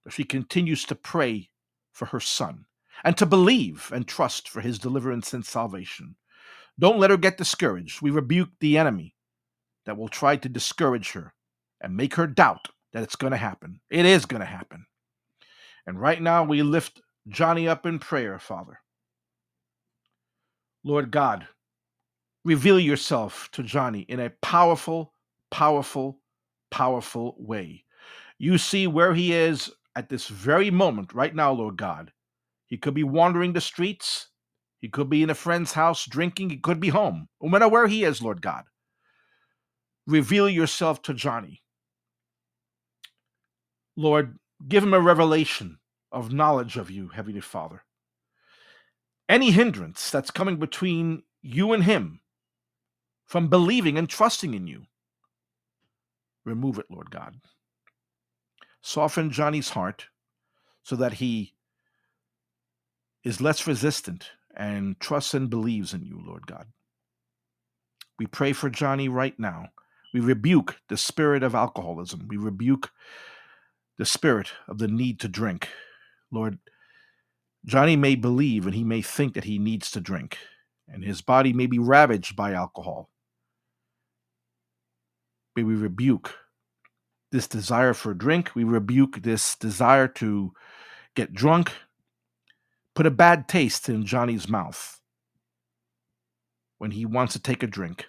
as she continues to pray for her son and to believe and trust for his deliverance and salvation. Don't let her get discouraged. We rebuke the enemy that will try to discourage her and make her doubt that it's going to happen. It is going to happen. And right now, we lift Johnny up in prayer, Father. Lord God, reveal yourself to Johnny in a powerful, powerful, powerful way. You see where he is at this very moment, right now, Lord God. He could be wandering the streets. He could be in a friend's house drinking. He could be home. No matter where he is, Lord God. Reveal yourself to Johnny. Lord, give him a revelation of knowledge of you, Heavenly Father. Any hindrance that's coming between you and him from believing and trusting in you, remove it, Lord God. Soften Johnny's heart so that he is less resistant and trusts and believes in you, Lord God. We pray for Johnny right now. We rebuke the spirit of alcoholism. We rebuke the spirit of the need to drink. Lord, Johnny may believe and he may think that he needs to drink, and his body may be ravaged by alcohol. May we rebuke this desire for drink. We rebuke this desire to get drunk. Put a bad taste in Johnny's mouth when he wants to take a drink.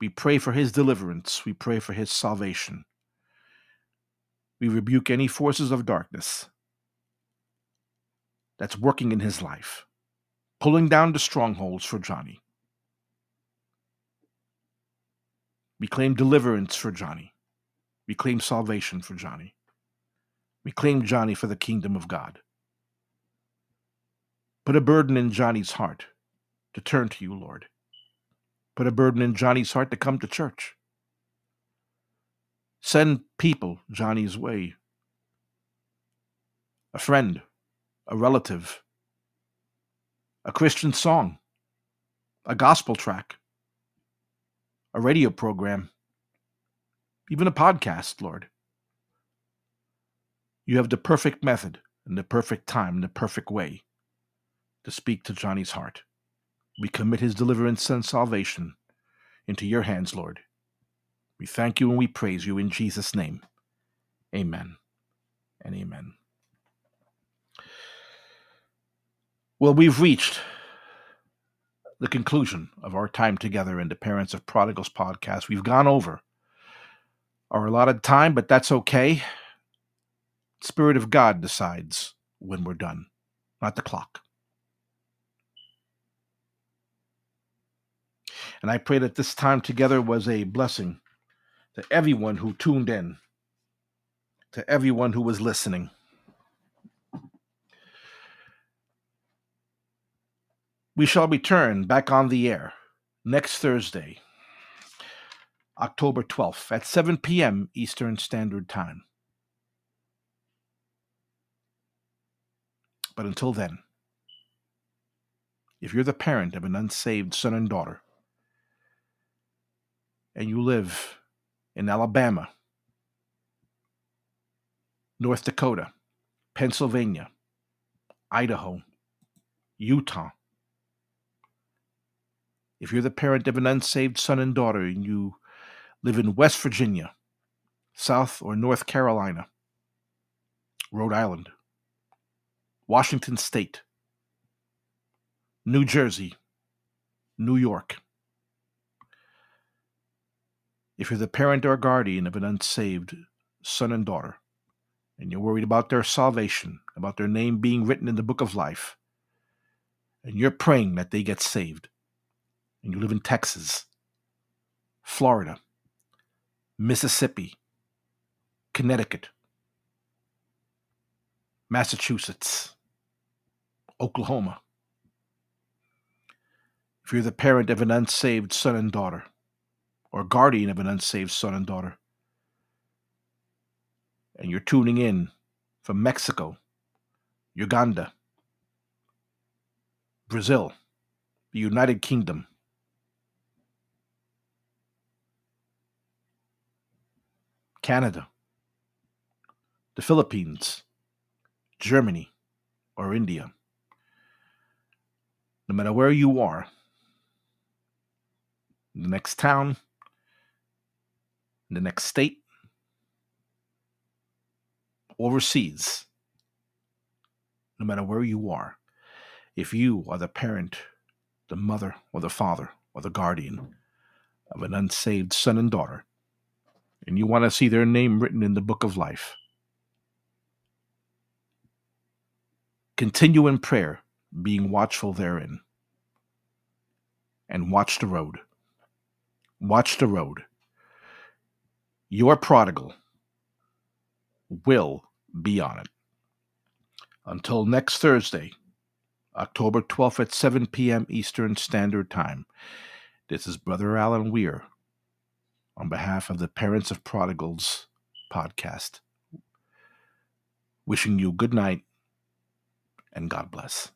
We pray for his deliverance. We pray for his salvation. We rebuke any forces of darkness that's working in his life, pulling down the strongholds for Johnny. We claim deliverance for Johnny. We claim salvation for Johnny. We claim Johnny for the kingdom of God. Put a burden in Johnny's heart to turn to you, Lord. Put a burden in Johnny's heart to come to church. Send people Johnny's way. A friend, a relative, a Christian song, a gospel track, a radio program, even a podcast, Lord. You have the perfect method and the perfect time and the perfect way to speak to Johnny's heart. We commit his deliverance and salvation into your hands, Lord. We thank you and we praise you in Jesus' name. Amen and amen. Well, we've reached the conclusion of our time together in the Parents of Prodigals podcast. We've gone over our allotted time, but that's okay. Spirit of God decides when we're done, not the clock. And I pray that this time together was a blessing to everyone who tuned in, to everyone who was listening. We shall return back on the air next Thursday, October 12th at 7 p.m. Eastern Standard Time. But until then, if you're the parent of an unsaved son and daughter, and you live in Alabama, North Dakota, Pennsylvania, Idaho, Utah, if you're the parent of an unsaved son and daughter and you live in West Virginia, South or North Carolina, Rhode Island, Washington State, New Jersey, New York, if you're the parent or guardian of an unsaved son and daughter, and you're worried about their salvation, about their name being written in the book of life, and you're praying that they get saved, and you live in Texas, Florida, Mississippi, Connecticut, Massachusetts, Oklahoma, if you're the parent of an unsaved son and daughter, or guardian of an unsaved son and daughter, and you're tuning in from Mexico, Uganda, Brazil, the United Kingdom, Canada, the Philippines, Germany, or India. No matter where you are, the next town, the next state, overseas, no matter where you are, if you are the parent, the mother, or the father, or the guardian of an unsaved son and daughter, and you want to see their name written in the book of life, continue in prayer, being watchful therein, and watch the road. Watch the road. Your prodigal will be on it. Until next Thursday, October 12th at 7 p.m. Eastern Standard Time, this is Brother Alan Weir on behalf of the Parents of Prodigals podcast. Wishing you good night and God bless.